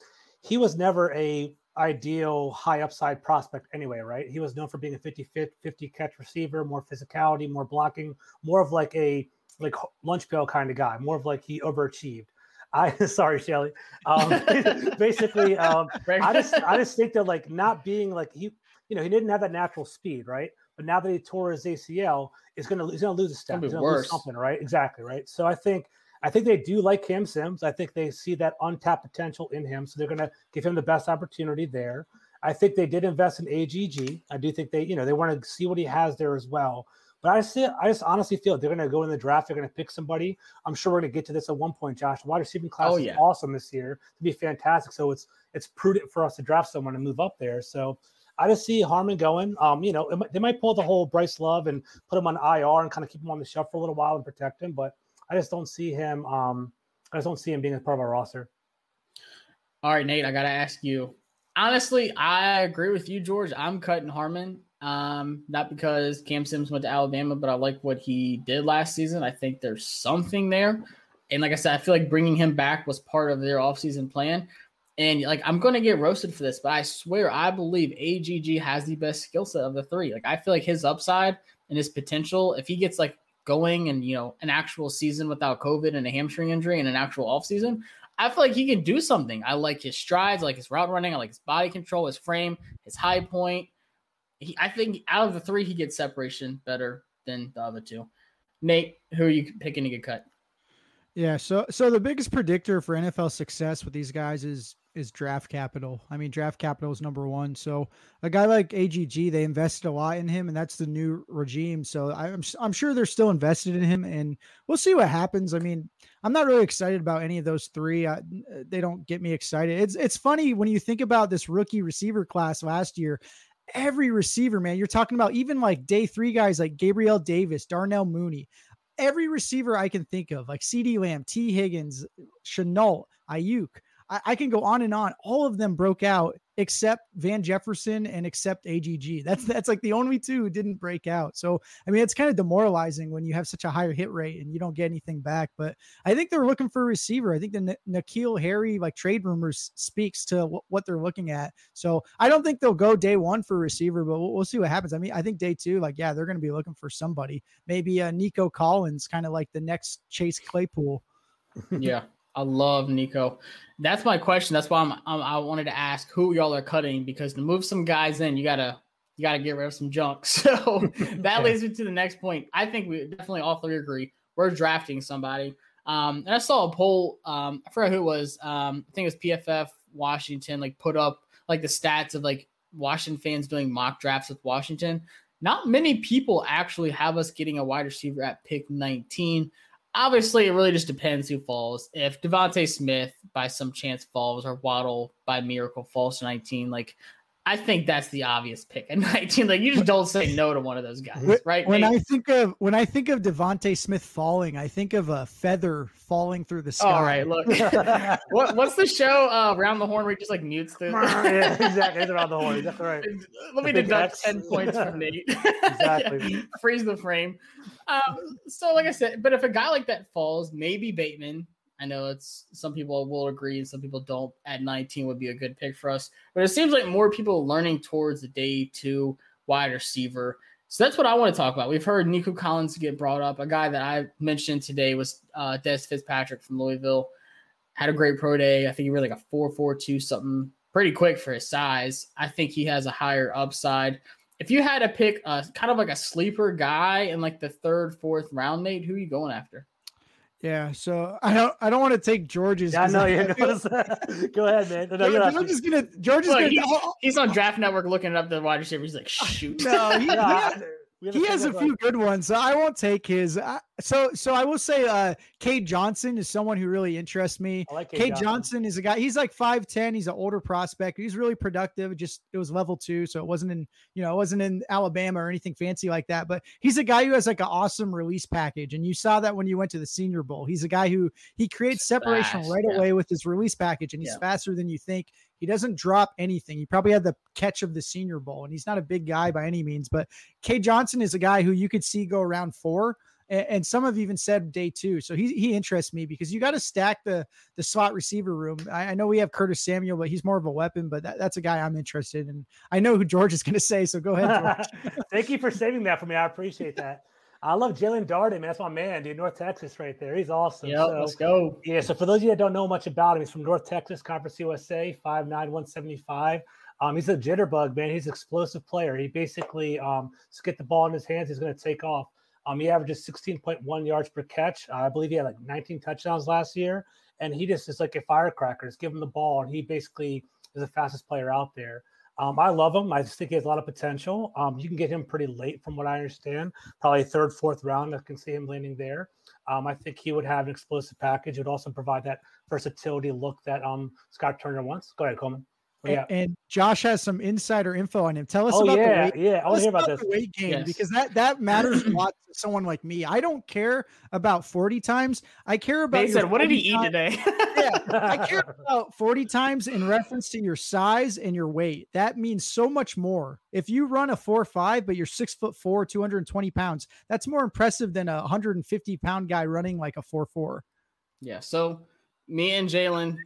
he was never a ideal high upside prospect anyway, right? He was known for being a 50 50 catch receiver, more physicality, more blocking, more of like a like lunch pail kind of guy, more of like he overachieved. I (laughs) sorry, Shelly. Um, (laughs) basically, um, I just I just (laughs) think that like not being like he you know he didn't have that natural speed, right? But now that he tore his ACL, is gonna he's gonna lose a step. He's gonna lose worse. something, right? Exactly, right. So I think I think they do like Cam Sims. I think they see that untapped potential in him, so they're gonna give him the best opportunity there. I think they did invest in AGG. I do think they you know they want to see what he has there as well. But I see, I just honestly feel they're going to go in the draft. They're going to pick somebody. I'm sure we're going to get to this at one point, Josh. The wide receiving class Oh, is awesome this year. To be fantastic. So it's it's prudent for us to draft someone and move up there. So I just see Harmon going. Um, you know, it they might pull the whole Bryce Love and put him on IR and kind of keep him on the shelf for a little while and protect him. But I just don't see him. Um, I just don't see him being a part of our roster. All right, Nate, I got to ask you. Honestly, I agree with you, George. I'm cutting Harmon. Um, not because Cam Sims went to Alabama, but I like what he did last season. I think there's something there. And like I said, I feel like bringing him back was part of their offseason plan. And like, I'm to get roasted for this, but I swear, I believe AGG has the best skill set of the three. Like, I feel like his upside and his potential, if he gets like going and, you know, an actual season without COVID and a hamstring injury and an actual offseason, I feel like he can do something. I like his strides, I like his route running, I like his body control, his frame, his high point. He, I think out of the three, he gets separation better than the other two. Nate, who are you picking to get cut? Yeah, so so the biggest predictor for NFL success with these guys is is draft capital. I mean, draft capital is number one. So a guy like AGG, they invested a lot in him, and that's the new regime. So I'm I'm sure they're still invested in him, and we'll see what happens. I mean, I'm not really excited about any of those three. I, they don't get me excited. It's it's funny when you think about this rookie receiver class last year. Every receiver, man, you're talking about even like day three guys like Gabriel Davis, Darnell Mooney, every receiver I can think of, like CeeDee Lamb, Tee Higgins, Shenault, Aiyuk. I, I can go on and on. All of them broke out except Van Jefferson and except AGG. That's that's like the only two who didn't break out. So I mean, it's kind of demoralizing when you have such a higher hit rate and you don't get anything back. But I think they're looking for a receiver. I think the N- N'Keal Harry like trade rumors speaks to w- what they're looking at. So I don't think they'll go day one for a receiver, but we'll, we'll see what happens. I mean, I think day two, like yeah, they're going to be looking for somebody. Maybe uh, Nico Collins, kind of like the next Chase Claypool. yeah, I love Nico. That's my question. That's why I'm, I'm, i wanted to ask who y'all are cutting because to move some guys in, you gotta you gotta get rid of some junk. (laughs) So (laughs) that leads me to the next point. I think we definitely all three agree we're drafting somebody. Um, and I saw a poll. Um, I forgot who it was. Um, I think it was PFF Washington. Like put up like the stats of like Washington fans doing mock drafts with Washington. Not many people actually have us getting a wide receiver at pick 19 obviously it really just depends who falls. If DeVonta Smith by some chance falls or Waddle by miracle falls to 19, like I think that's the obvious pick at 19. (laughs) Like you just don't say no to one of those guys, right? When I think of when I think of DeVonta Smith falling, I think of a feather falling through the sky. All right, look. (laughs) (laughs) what, what's the show uh, around the horn where he just like mutes the yeah, exactly. It's around the horn. That's right. Let me deduct 10 points from Nate. exactly. yeah, freeze the frame. Um, so like I said, but if a guy like that falls, maybe Bateman, I know it's some people will agree and some people don't. At 19 would be a good pick for us, but it seems like more people are learning towards the day two wide receiver. So that's what I want to talk about. We've heard Nico Collins get brought up. A guy that I mentioned today was uh, Dez Fitzpatrick from Louisville. Had a great pro day. I think he ran like a four four two something, pretty quick for his size. I think he has a higher upside. If you had to pick a kind of like a sleeper guy in like the third, fourth round, Nate, who are you going after? Yeah, so I don't I don't want to take George's. Yeah, no, yeah, feel, (laughs) go ahead, man. No, no, I'm just gonna George is Look, gonna. he's, he's, on Draft Network looking up the wide receiver. He's like, shoot. No, he, he, (laughs) he has a few good ones. So I won't take his. I, so so I will say uh Cade Johnson is someone who really interests me. I like Cade, Johnson. Johnson. is a guy, he's like 5'10, he's an older prospect. He's really productive. Just it was level two, so it wasn't in, you know, it wasn't in Alabama or anything fancy like that. But he's a guy who has like an awesome release package. And you saw that when you went to the senior bowl. He's a guy who he creates separation Fast, right yeah. away with his release package, and he's yeah. faster than you think. He doesn't drop anything. He probably had the catch of the Senior Bowl, and he's not a big guy by any means. But Cade Johnson is a guy who you could see go around four and, some have even said day two. So he he interests me because you got to stack the the slot receiver room. I, I, know we have Curtis Samuel, but he's more of a weapon. But that, that's a guy I'm interested in. I know who George is going to say. So go ahead. (laughs) Thank you for saving that for me. I appreciate that. I love Jaelon Darden, man. That's my man, dude. North Texas right there. He's awesome. Yeah, so, let's go. Yeah. So for those of you that don't know much about him, he's from North Texas, Conference USA, five nine, one seventy five. Um, he's a jitterbug, man. He's an explosive player. He basically um, just get the ball in his hands, he's going to take off. Um, he averages 16.1 yards per catch. Uh, I believe he had like 19 touchdowns last year, and he just is like a firecracker. Just give him the ball, and he basically is the fastest player out there. Um, I love him. I think he has a lot of potential. Um, you can get him pretty late, from what I understand, probably third, fourth round. I can see him landing there. Um, I think he would have an explosive package. It would also provide that versatility look that um, Scott Turner wants. Go ahead, Coleman. Yeah. And, Josh has some insider info on him. Tell us oh, about yeah, the weight. Yeah, I want to hear about, about this. weight gain yes. because that that matters a (clears throat) lot to someone like me. I don't care about 40 times. I care about said, what did he eat today? (laughs) yeah. I (laughs) care about 40 times in reference to your size and your weight. That means so much more. If you run a four five, but you're six foot four, 220 pounds, that's more impressive than a 150 pound guy running like a four four. Yeah. So me and Jaelon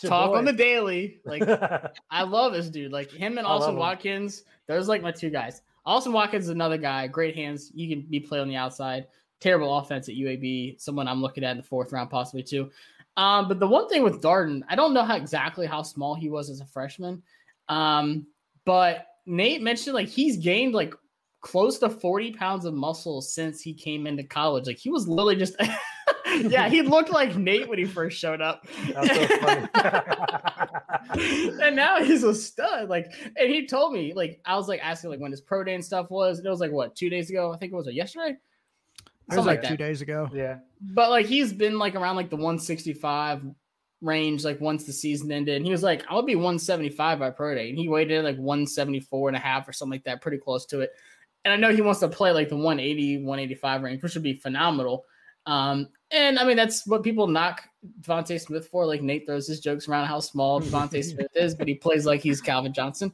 talk boy. on the daily. Like (laughs) I love this dude. Like him and Austin Watkins. Those like my two guys. Austin Watkins is another guy. Great hands. You can be play on the outside. Terrible offense at UAB. Someone I'm looking at in the fourth round possibly too. Um, but the one thing with Darden, I don't know how exactly how small he was as a freshman. Um, but Nate mentioned like he's gained like close to 40 pounds of muscle since he came into college. Like he was literally just (laughs) yeah, he looked like Nate when he first showed up. So (laughs) and now he's a stud. Like, and he told me, like, I was like asking like when his pro day and stuff was, and it was like what two days ago? I think it was a yesterday. It was like, like two days ago. Yeah. But like he's been like around like the 165 range like once the season ended and he was like i'll be 175 by pro day and he waited like 174 and a half or something like that pretty close to it and i know he wants to play like the 180 185 range which would be phenomenal Um, and I mean that's what people knock DeVonta Smith for. Like Nate throws his jokes around how small DeVonta (laughs) Smith is, but he plays like he's Calvin Johnson.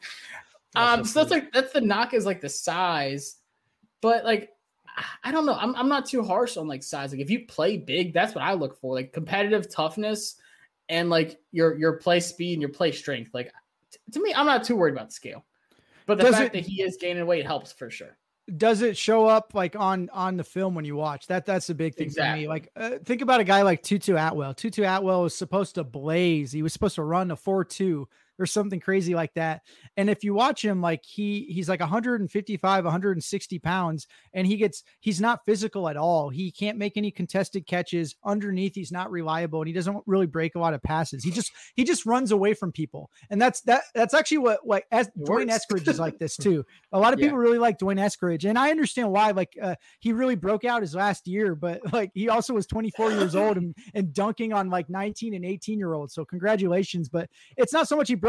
Um, so that's like that's the knock is like the size, but like I don't know. I'm I'm not too harsh on like size. Like if you play big, that's what I look for. Like competitive toughness and like your your play speed and your play strength. Like t- to me, I'm not too worried about the scale. But the Does fact it- that he is gaining weight helps for sure. Does it show up like on on the film when you watch? That that's the big thing Exactly. for me. Like uh, think about a guy like tutu atwell. Tutu atwell was supposed to blaze. He was supposed to run a 4-2 or something crazy like that and if you watch him like he he's like 155 160 pounds and he gets he's not physical at all he can't make any contested catches underneath he's not reliable and he doesn't really break a lot of passes he just he just runs away from people and that's that that's actually what like as Dwayne. Eskridge is like this (laughs) too a lot of Yeah. people really like D'Wayne Eskridge, and I understand why. Like, uh, he really broke out his last year, but (laughs) like he also was 24 years old (laughs) and, and dunking on like 19 and 18 year olds. So congratulations. But it's not so much he broke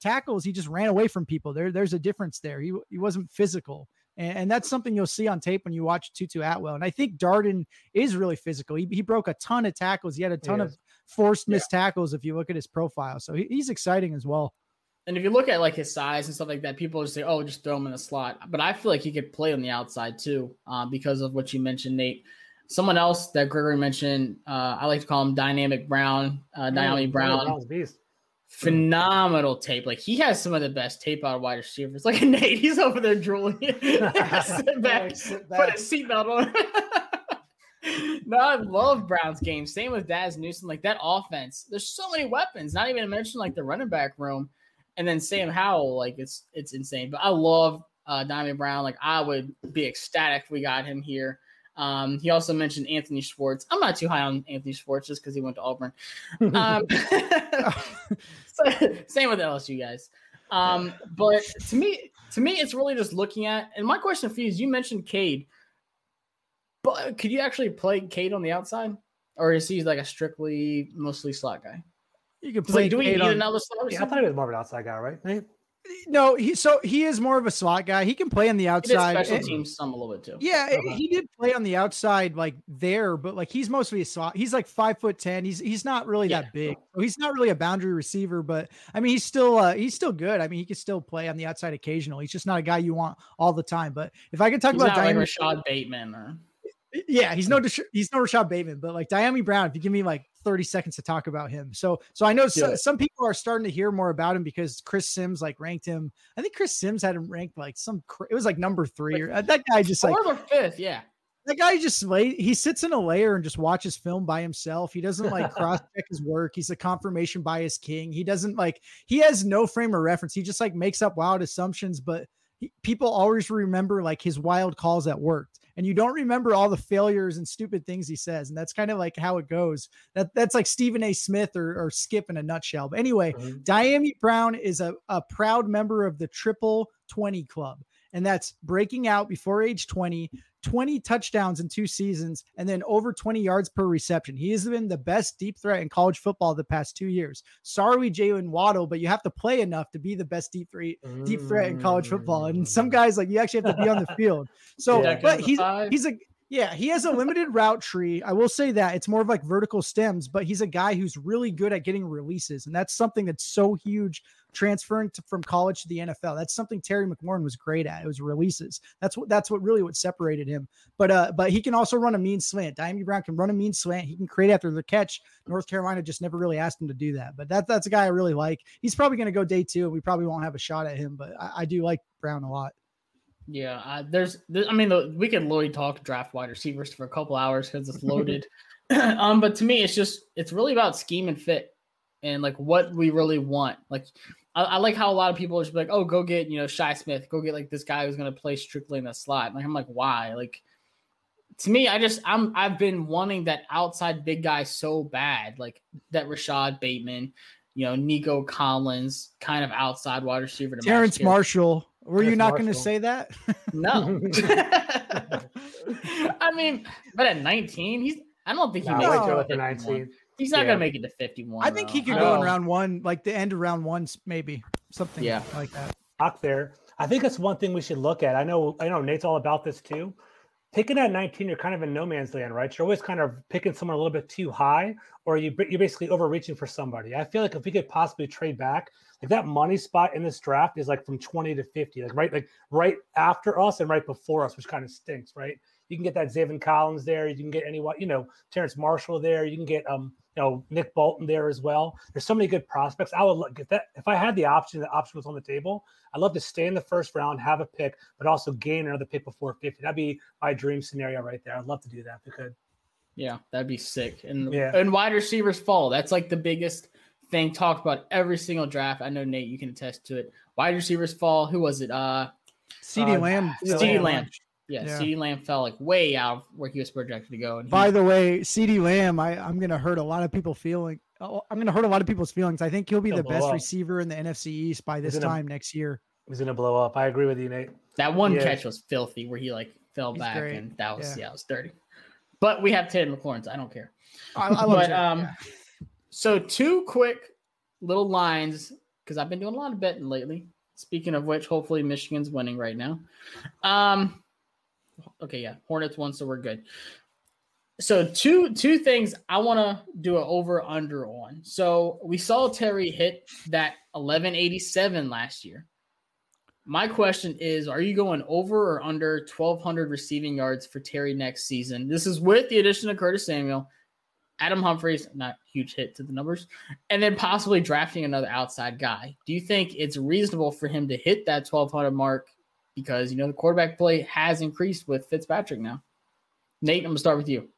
tackles; he just ran away from people. There, there's a difference there. He he wasn't physical. And, and that's something you'll see on tape when you watch Tutu Atwell. And I think Darden is really physical. He, he broke a ton of tackles. He had a ton of forced missed tackles if you look at his profile. So he, he's exciting as well. And if you look at like his size and stuff like that, people just say, "Oh, just throw him in the slot." But I feel like he could play on the outside too, uh, because of what you mentioned, Nate. Someone else that Gregory mentioned, uh, I like to call him Dynamic Brown, uh, Dynamic Mm, Brown. Phenomenal tape. Like he has some of the best tape out of wide receivers. Like (laughs) Nate, he's over there drooling. (laughs) sit (laughs) back, Sit put a seatbelt on. no, I love Brown's game. Same with Dazz Newsome. Like that offense, there's so many weapons. Not even to mention like the running back room, and then Sam Howell. Like it's it's insane. But I love uh, Dyami Brown. Like I would be ecstatic if we got him here. Um, he also mentioned Anthony Schwartz. I'm not too high on Anthony Schwartz just because he went to Auburn. Um, so- (laughs) (laughs) same with LSU guys. Um, but to me, to me, it's really just looking at. And my question for you is: you mentioned Cade, but could you actually play Cade on the outside, or is he like a strictly mostly slot guy? You can 'Cause, play. Like, do we Cade need on- another slot? Yeah, I thought he was more of an outside guy, right? Nate? No, he so he is more of a slot guy. He can play on the outside. special teams some a little bit too. Yeah, Okay. he did play on the outside like there, but like he's mostly a slot. He's like five foot ten. He's he's not really Yeah. that big. So he's not really a boundary receiver, but I mean he's still uh he's still good. I mean he can still play on the outside occasionally. He's just not a guy you want all the time. But if I could talk He's about not like Rashod Bateman or yeah, he's no he's no Rashod Bateman, but like Dyami Brown, if you give me like 30 seconds to talk about him. So so I know so, some people are starting to hear more about him because Chris Sims like ranked him. I think Chris Sims had him ranked like some it was like number 3 or uh, that guy just like fourth or fifth. Yeah, that guy just lay he sits in a layer and just watches film by himself. He doesn't like (laughs) cross check his work. He's a confirmation bias king. He doesn't like he has no frame of reference. He just like makes up wild assumptions, but he, people always remember like his wild calls that worked. And you don't remember all the failures and stupid things he says. And that's kind of like how it goes. That that's like Stephen A. Smith or, or Skip in a nutshell. But anyway, Mhm. Dyami Brown is a, a proud member of the Triple 20 Club. And that's breaking out before age 20, 20 touchdowns in two seasons, and then over 20 yards per reception. He has been the best deep threat in college football the past two years. Sorry, Jaylen Waddle, but you have to play enough to be the best deep threat, deep threat in college football. And some guys, like, you actually have to be on the field. (laughs) So, Yeah. but he's, Five. he's a, yeah, he has a limited route tree. I will say that it's more of like vertical stems, but he's a guy who's really good at getting releases. And that's something that's so huge transferring to, from college to the NFL. That's something Terry McLaurin was great at. It was releases. That's what that's what really what separated him. But uh, but he can also run a mean slant. Dyami Brown can run a mean slant. He can create after the catch. North Carolina just never really asked him to do that. But that that's a guy I really like. He's probably going to go day two, and we probably won't have a shot at him. But I, I do like Brown a lot. Yeah, uh, there's, there, I mean, the, we could literally talk draft wide receivers for a couple hours because it's loaded. (laughs) (clears throat) um, but to me, it's just, it's really about scheme and fit, and like what we really want. Like, I, I like how a lot of people are just be like, oh, go get you know Shi Smith, go get like this guy who's gonna play strictly in the slot. Like, I'm like, why? Like, to me, I just, I'm, I've been wanting that outside big guy so bad, like that Rashod Bateman. You know, Nico Collins, kind of outside wide receiver. To Terrace Marshall. Were you not going to say that? no. (laughs) (laughs) I mean, but at 19, he's I don't think he Nah, makes wait it to 19. He's not Yeah. gonna make it to 51. I think he could go in round one, like the end of round one, maybe something Yeah. like that. Out there. I think that's one thing we should look at. I know I know Nate's all about this too. picking at 19, you're kind of in no man's land, right? You're always kind of picking someone a little bit too high, or you, you're basically overreaching for somebody. I feel like if we could possibly trade back, like that money spot in this draft is like from 20 to 50, like right, like right after us and right before us, which kind of stinks, right? You can get that Zaven Collins there. You can get anyone, you know, Terrace Marshall there. You can get um, you know, Nick Bolton there as well. There's so many good prospects. I would look if that if I had the option, the option was on the table. I'd love to stay in the first round, have a pick, but also gain another pick before 50. That'd be my dream scenario right there. I'd love to do that if we could. Yeah, that'd be sick. And Yeah. and wide receivers fall. That's like the biggest thing talked about every single draft. I know Nate, you can attest to it. Wide receivers fall. Who was it? Uh CeeDee Uh, Lamb. CeeDee CeeDee Lamb. Lamb. Yeah, Yeah. CeeDee Lamb fell like way out where he was projected to go. And he- By the way, CeeDee Lamb, I, I'm gonna hurt a lot of people feeling. oh, I'm gonna hurt a lot of people's feelings. I think he'll be He'll the best up. receiver in the NFC East by this gonna- time next year. He's gonna blow up. I agree with you, Nate. that one Yeah. catch was filthy where he like fell He's back great. and that was Yeah. yeah, it was dirty. But we have Ted McLaurin, I don't care. I, I love but um Yeah. So two quick little lines because I've been doing a lot of betting lately. Speaking of which, hopefully Michigan's winning right now. Um okay, yeah, Hornets won, so we're good. So two two things I want to do an over under on. So we saw Terry hit that 1187 last year. My question is Are you going over or under 1,200 receiving yards for Terry next season? This is with the addition of Curtis Samuel, Adam Humphries, not huge hit to the numbers, and then possibly drafting another outside guy. Do you think it's reasonable for him to hit that 1,200 mark? Because, you know, the quarterback play has increased with Fitzpatrick now. Nate, I'm to start with you.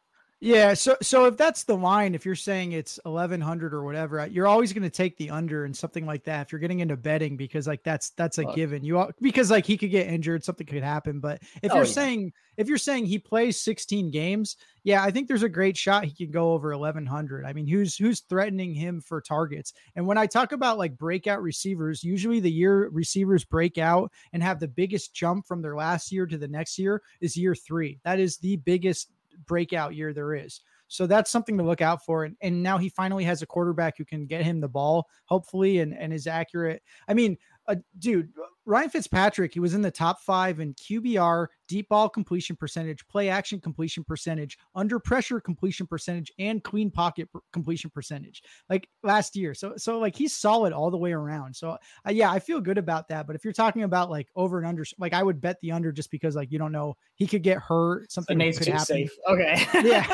Yeah, so so if that's the line, if you're saying it's eleven hundred or whatever, you're always going to take the under and something like that. If you're getting into betting, because like that's that's a Fuck. given. You al- because like he could get injured, something could happen. But if Oh, you're yeah. saying if you're saying he plays 16 games, yeah, I think there's a great shot he can go over 1100. I mean, who's who's threatening him for targets? And when I talk about like breakout receivers, usually the year receivers break out and have the biggest jump from their last year to the next year is year three. That is the biggest breakout year there is. So that's something to look out for. And, and now he finally has a quarterback who can get him the ball, hopefully, and, and is accurate. I mean, uh, dude, Ryan Fitzpatrick, he was in the top five in QBR, deep ball completion percentage, play action completion percentage, under pressure completion percentage, and clean pocket per- completion percentage like last year. So, so like he's solid all the way around. So, uh, yeah, I feel good about that. But if you're talking about like over and under, like I would bet the under just because like you don't know he could get hurt, something Nate's could happen. safe. Okay. (laughs) Yeah.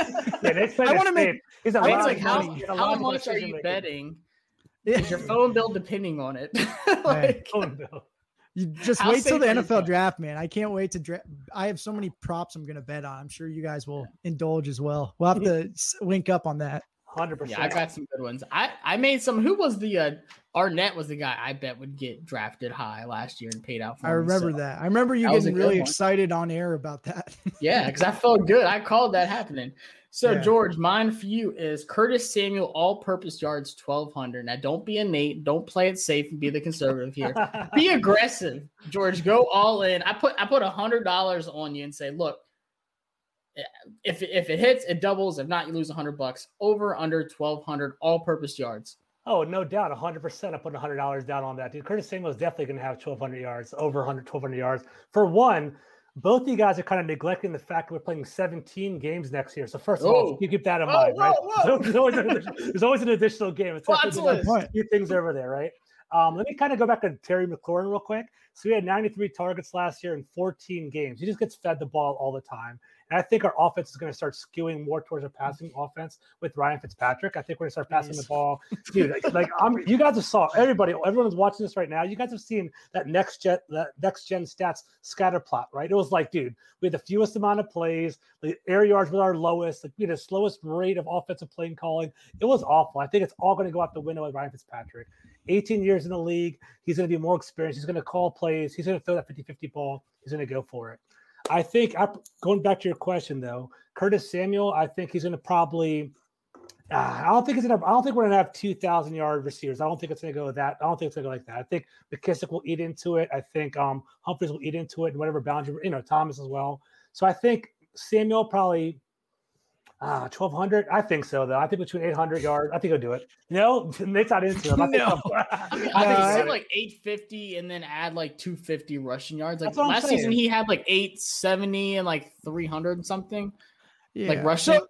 Yeah, Nate's I wanna make- safe. He's a lot like of how, money. how, how much are you decision-making. betting? Yeah. Is your (laughs) phone bill depending on it? (laughs) like, Oh, no. You just How wait till the NFL that? draft, man. I can't wait to draft. I have so many props I'm going to bet on. I'm sure you guys will indulge as well. We'll have to s- link up on that. 100%. Yeah, I got some good ones. I I made some. Who was the uh, Arnett was the guy I bet would get drafted high last year and paid out for. I remember so- that. I remember you that getting really excited on air about that. (laughs) Yeah, because I felt good. I called that happening. So Yeah. George, mine for you is Curtis Samuel all-purpose yards twelve hundred. Now don't be innate. Don't play it safe and be the conservative here. be (laughs) aggressive, George. Go all in. I put I put a hundred dollars on you and say, look, if if it hits, it doubles. If not, you lose a hundred bucks. Over under twelve hundred all-purpose yards. Oh, no doubt. 100%. I put $100 down on that. Dude, Curtis Samuel is definitely going to have 1,200 yards, over 100, 1,200 yards. For one, both of you guys are kind of neglecting the fact that we're playing 17 games next year. So, first of all, Oh. you keep that in Whoa, mind, right? whoa, whoa. (laughs) There's, always an, there's always an additional game. It's Watch definitely list. a few things over there, right? Um, let me kind of go back to Terry McLaurin real quick. So, we had 93 targets last year in 14 games. He just gets fed the ball all the time. And I think our offense is going to start skewing more towards a passing offense with Ryan Fitzpatrick. I think we're going to start passing the ball. (laughs) Dude, like, like I'm, you guys have saw everybody, everyone's watching this right now. You guys have seen that next gen, that next gen stats scatter plot, right? It was like, dude, we had the fewest amount of plays, the air yards were our lowest, like we had the slowest rate of offensive play calling. It was awful. I think it's all going to go out the window with Ryan Fitzpatrick. 18 years in the league. He's going to be more experienced. He's going to call plays. He's going to throw that 50 50 ball. He's going to go for it. I think, going back to your question though, Curtis Samuel, I think he's going to probably. Uh, I don't think it's gonna. I don't think we're gonna have two thousand yard receivers. I don't think it's gonna go that. I don't think it's gonna go like that. I think McKissic will eat into it. I think um Humphries will eat into it, and whatever boundary, you know, Thomas as well. So I think Samuel probably Uh, 1200 I think so though. I think between 800 yards, I think he'll do it. No, (laughs) know, Nate's not into him. I think, No. (laughs) I'm- think I he said like 850 and then add like 250 rushing yards. Like That's what I'm last season, he had like 870 and like 300 something. Yeah. Like rushing. So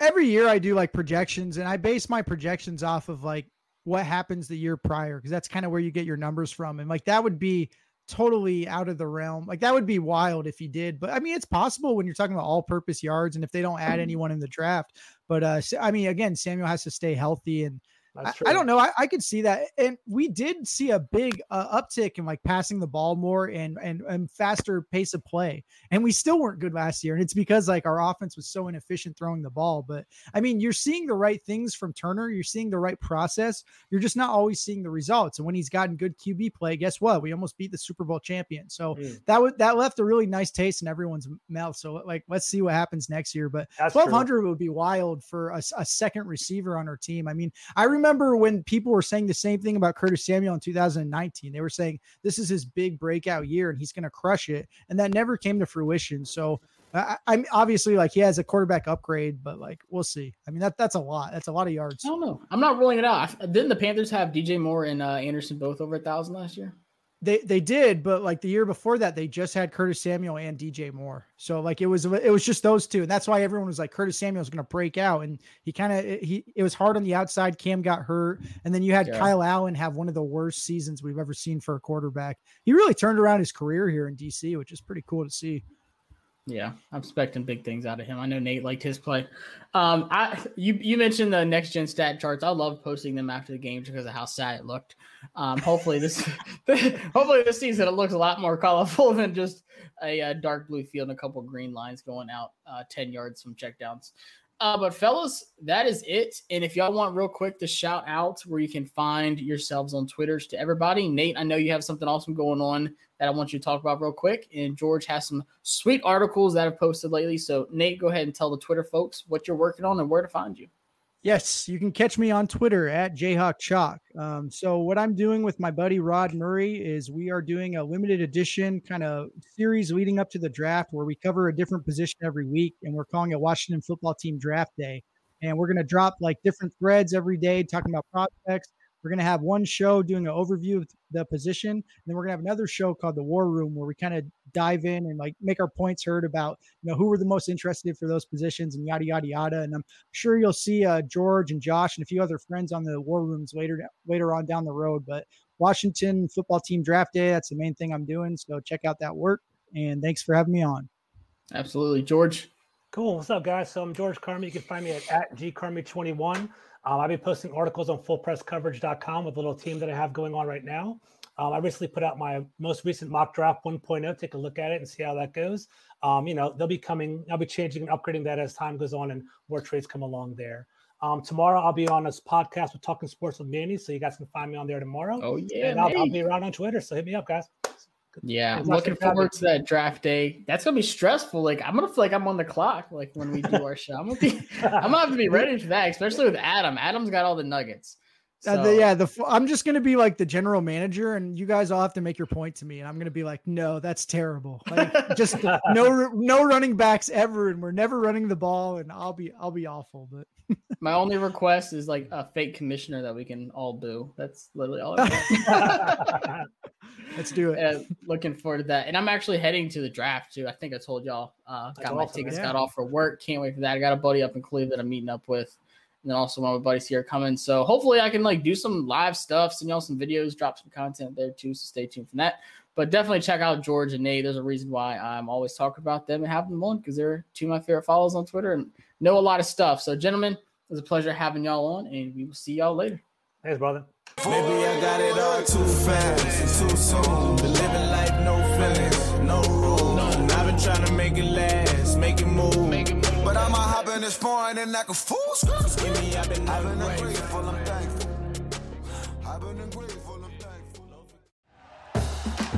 every year I do like projections and I base my projections off of like what happens the year prior because that's kind of where you get your numbers from. And like that would be totally out of the realm. Like that would be wild if he did. But I mean, it's possible when you're talking about all purpose yards and if they don't add anyone in the draft. But uh I mean, again, Samuel has to stay healthy and I, I don't know. I, I could see that, and we did see a big uh, uptick in like passing the ball more and and and faster pace of play. And we still weren't good last year, and it's because like our offense was so inefficient throwing the ball. But I mean, you're seeing the right things from Turner. You're seeing the right process. You're just not always seeing the results. And when he's gotten good QB play, guess what? We almost beat the Super Bowl champion. So Mm. that was that left a really nice taste in everyone's mouth. So like, let's see what happens next year. But That's true. 1200 would be wild for a, a second receiver on our team. I mean, I remember when people were saying the same thing about Curtis Samuel in 2019. They were saying this is his big breakout year and he's going to crush it, and that never came to fruition. So. I, I'm obviously like he has a quarterback upgrade, but like we'll see. I mean that that's a lot. That's a lot of yards. I don't know. I'm not ruling it out. Didn't the Panthers have DJ Moore and uh, Anderson both over a thousand last year? They they did, but like the year before that, they just had Curtis Samuel and DJ Moore. So like it was it was just those two, and that's why everyone was like Curtis Samuel's going to break out, and he kind of he it was hard on the outside. Cam got hurt, and then you had Yeah. Kyle Allen have one of the worst seasons we've ever seen for a quarterback. He really turned around his career here in DC, which is pretty cool to see. Yeah, I'm expecting big things out of him. I know Nate liked his play. Um, I you you mentioned the next gen stat charts. I love posting them after the games because of how sad it looked. Um, hopefully this (laughs) hopefully this season it looks a lot more colorful (laughs) than just a, uh dark blue field and a couple green lines going out uh, ten yards from checkdowns. Uh, but fellas, that is it. And if y'all want real quick to shout out where you can find yourselves on Twitters to everybody, Nate, I know you have something awesome going on that I want you to talk about real quick. And George has some sweet articles that have posted lately. So Nate, go ahead and tell the Twitter folks what you're working on and where to find you. Yes, you can catch me on Twitter at JayhawkChalk. Um, so what I'm doing with my buddy Rod Murray is we are doing a limited edition kind of series leading up to the draft where we cover a different position every week, and we're calling it Washington Football Team Draft Day. And we're going to drop like different threads every day talking about prospects. We're going to have one show doing an overview of the position, and then we're going to have another show called the War Room where we kind of dive in and like make our points heard about you know who were the most interested for those positions and yada yada yada. And I'm sure you'll see uh, George and Josh and a few other friends on the war rooms later later on down the road. But Washington football team draft day, that's the main thing I'm doing. So check out that work. And thanks for having me on. Absolutely. George. Cool. What's up, guys? So I'm George Carmy. You can find me at, at gcarmy21. Um, I'll be posting articles on fullpresscoverage.com with a little team that I have going on right now. Um, I recently put out my most recent mock draft 1.0. Take a look at it and see how that goes. Um, you know, they'll be coming, I'll be changing and upgrading that as time goes on and more trades come along there. Um, tomorrow I'll be on this podcast with Talking Sports with Manny, so you guys can find me on there tomorrow. Oh yeah. and I'll, I'll be around on Twitter, so hit me up, guys. Yeah, I'm looking forward to that draft day. That's gonna be stressful. Like I'm gonna feel like I'm on the clock. Like when we do (laughs) our show, I'm gonna be. I'm gonna have to be ready for that, especially with Adam. Adam's got all the nuggets. Uh, the, yeah, the I'm just gonna be like the general manager, and you guys all have to make your point to me, and I'm gonna be like, no, that's terrible. Like just (laughs) no no running backs ever, and we're never running the ball, and I'll be I'll be awful. But (laughs) My only request is like a fake commissioner that we can all boo. That's literally all. I want. Let's do it. Uh, looking forward to that. And I'm actually heading to the draft too. I think I told y'all. Uh, got That's my tickets, got off for work. Can't wait for that. I got a buddy up in Cleveland I'm meeting up with. And then also one of my buddies here coming. So hopefully I can like do some live stuff, send y'all some videos, drop some content there too. So stay tuned for that. But definitely check out George and Nate. There's a reason why I'm always talking about them and having them on because they're two of my favorite followers on Twitter and know a lot of stuff. So gentlemen, it was a pleasure having y'all on, and we will see y'all later. Thanks, brother. Maybe I got it all too fast too soon. Been living life, no feelings, no rules. And I've been trying to make it last, make it move. But I'ma hop in this foreign and like a fool. Give me, I've been ungrateful. grateful, I'm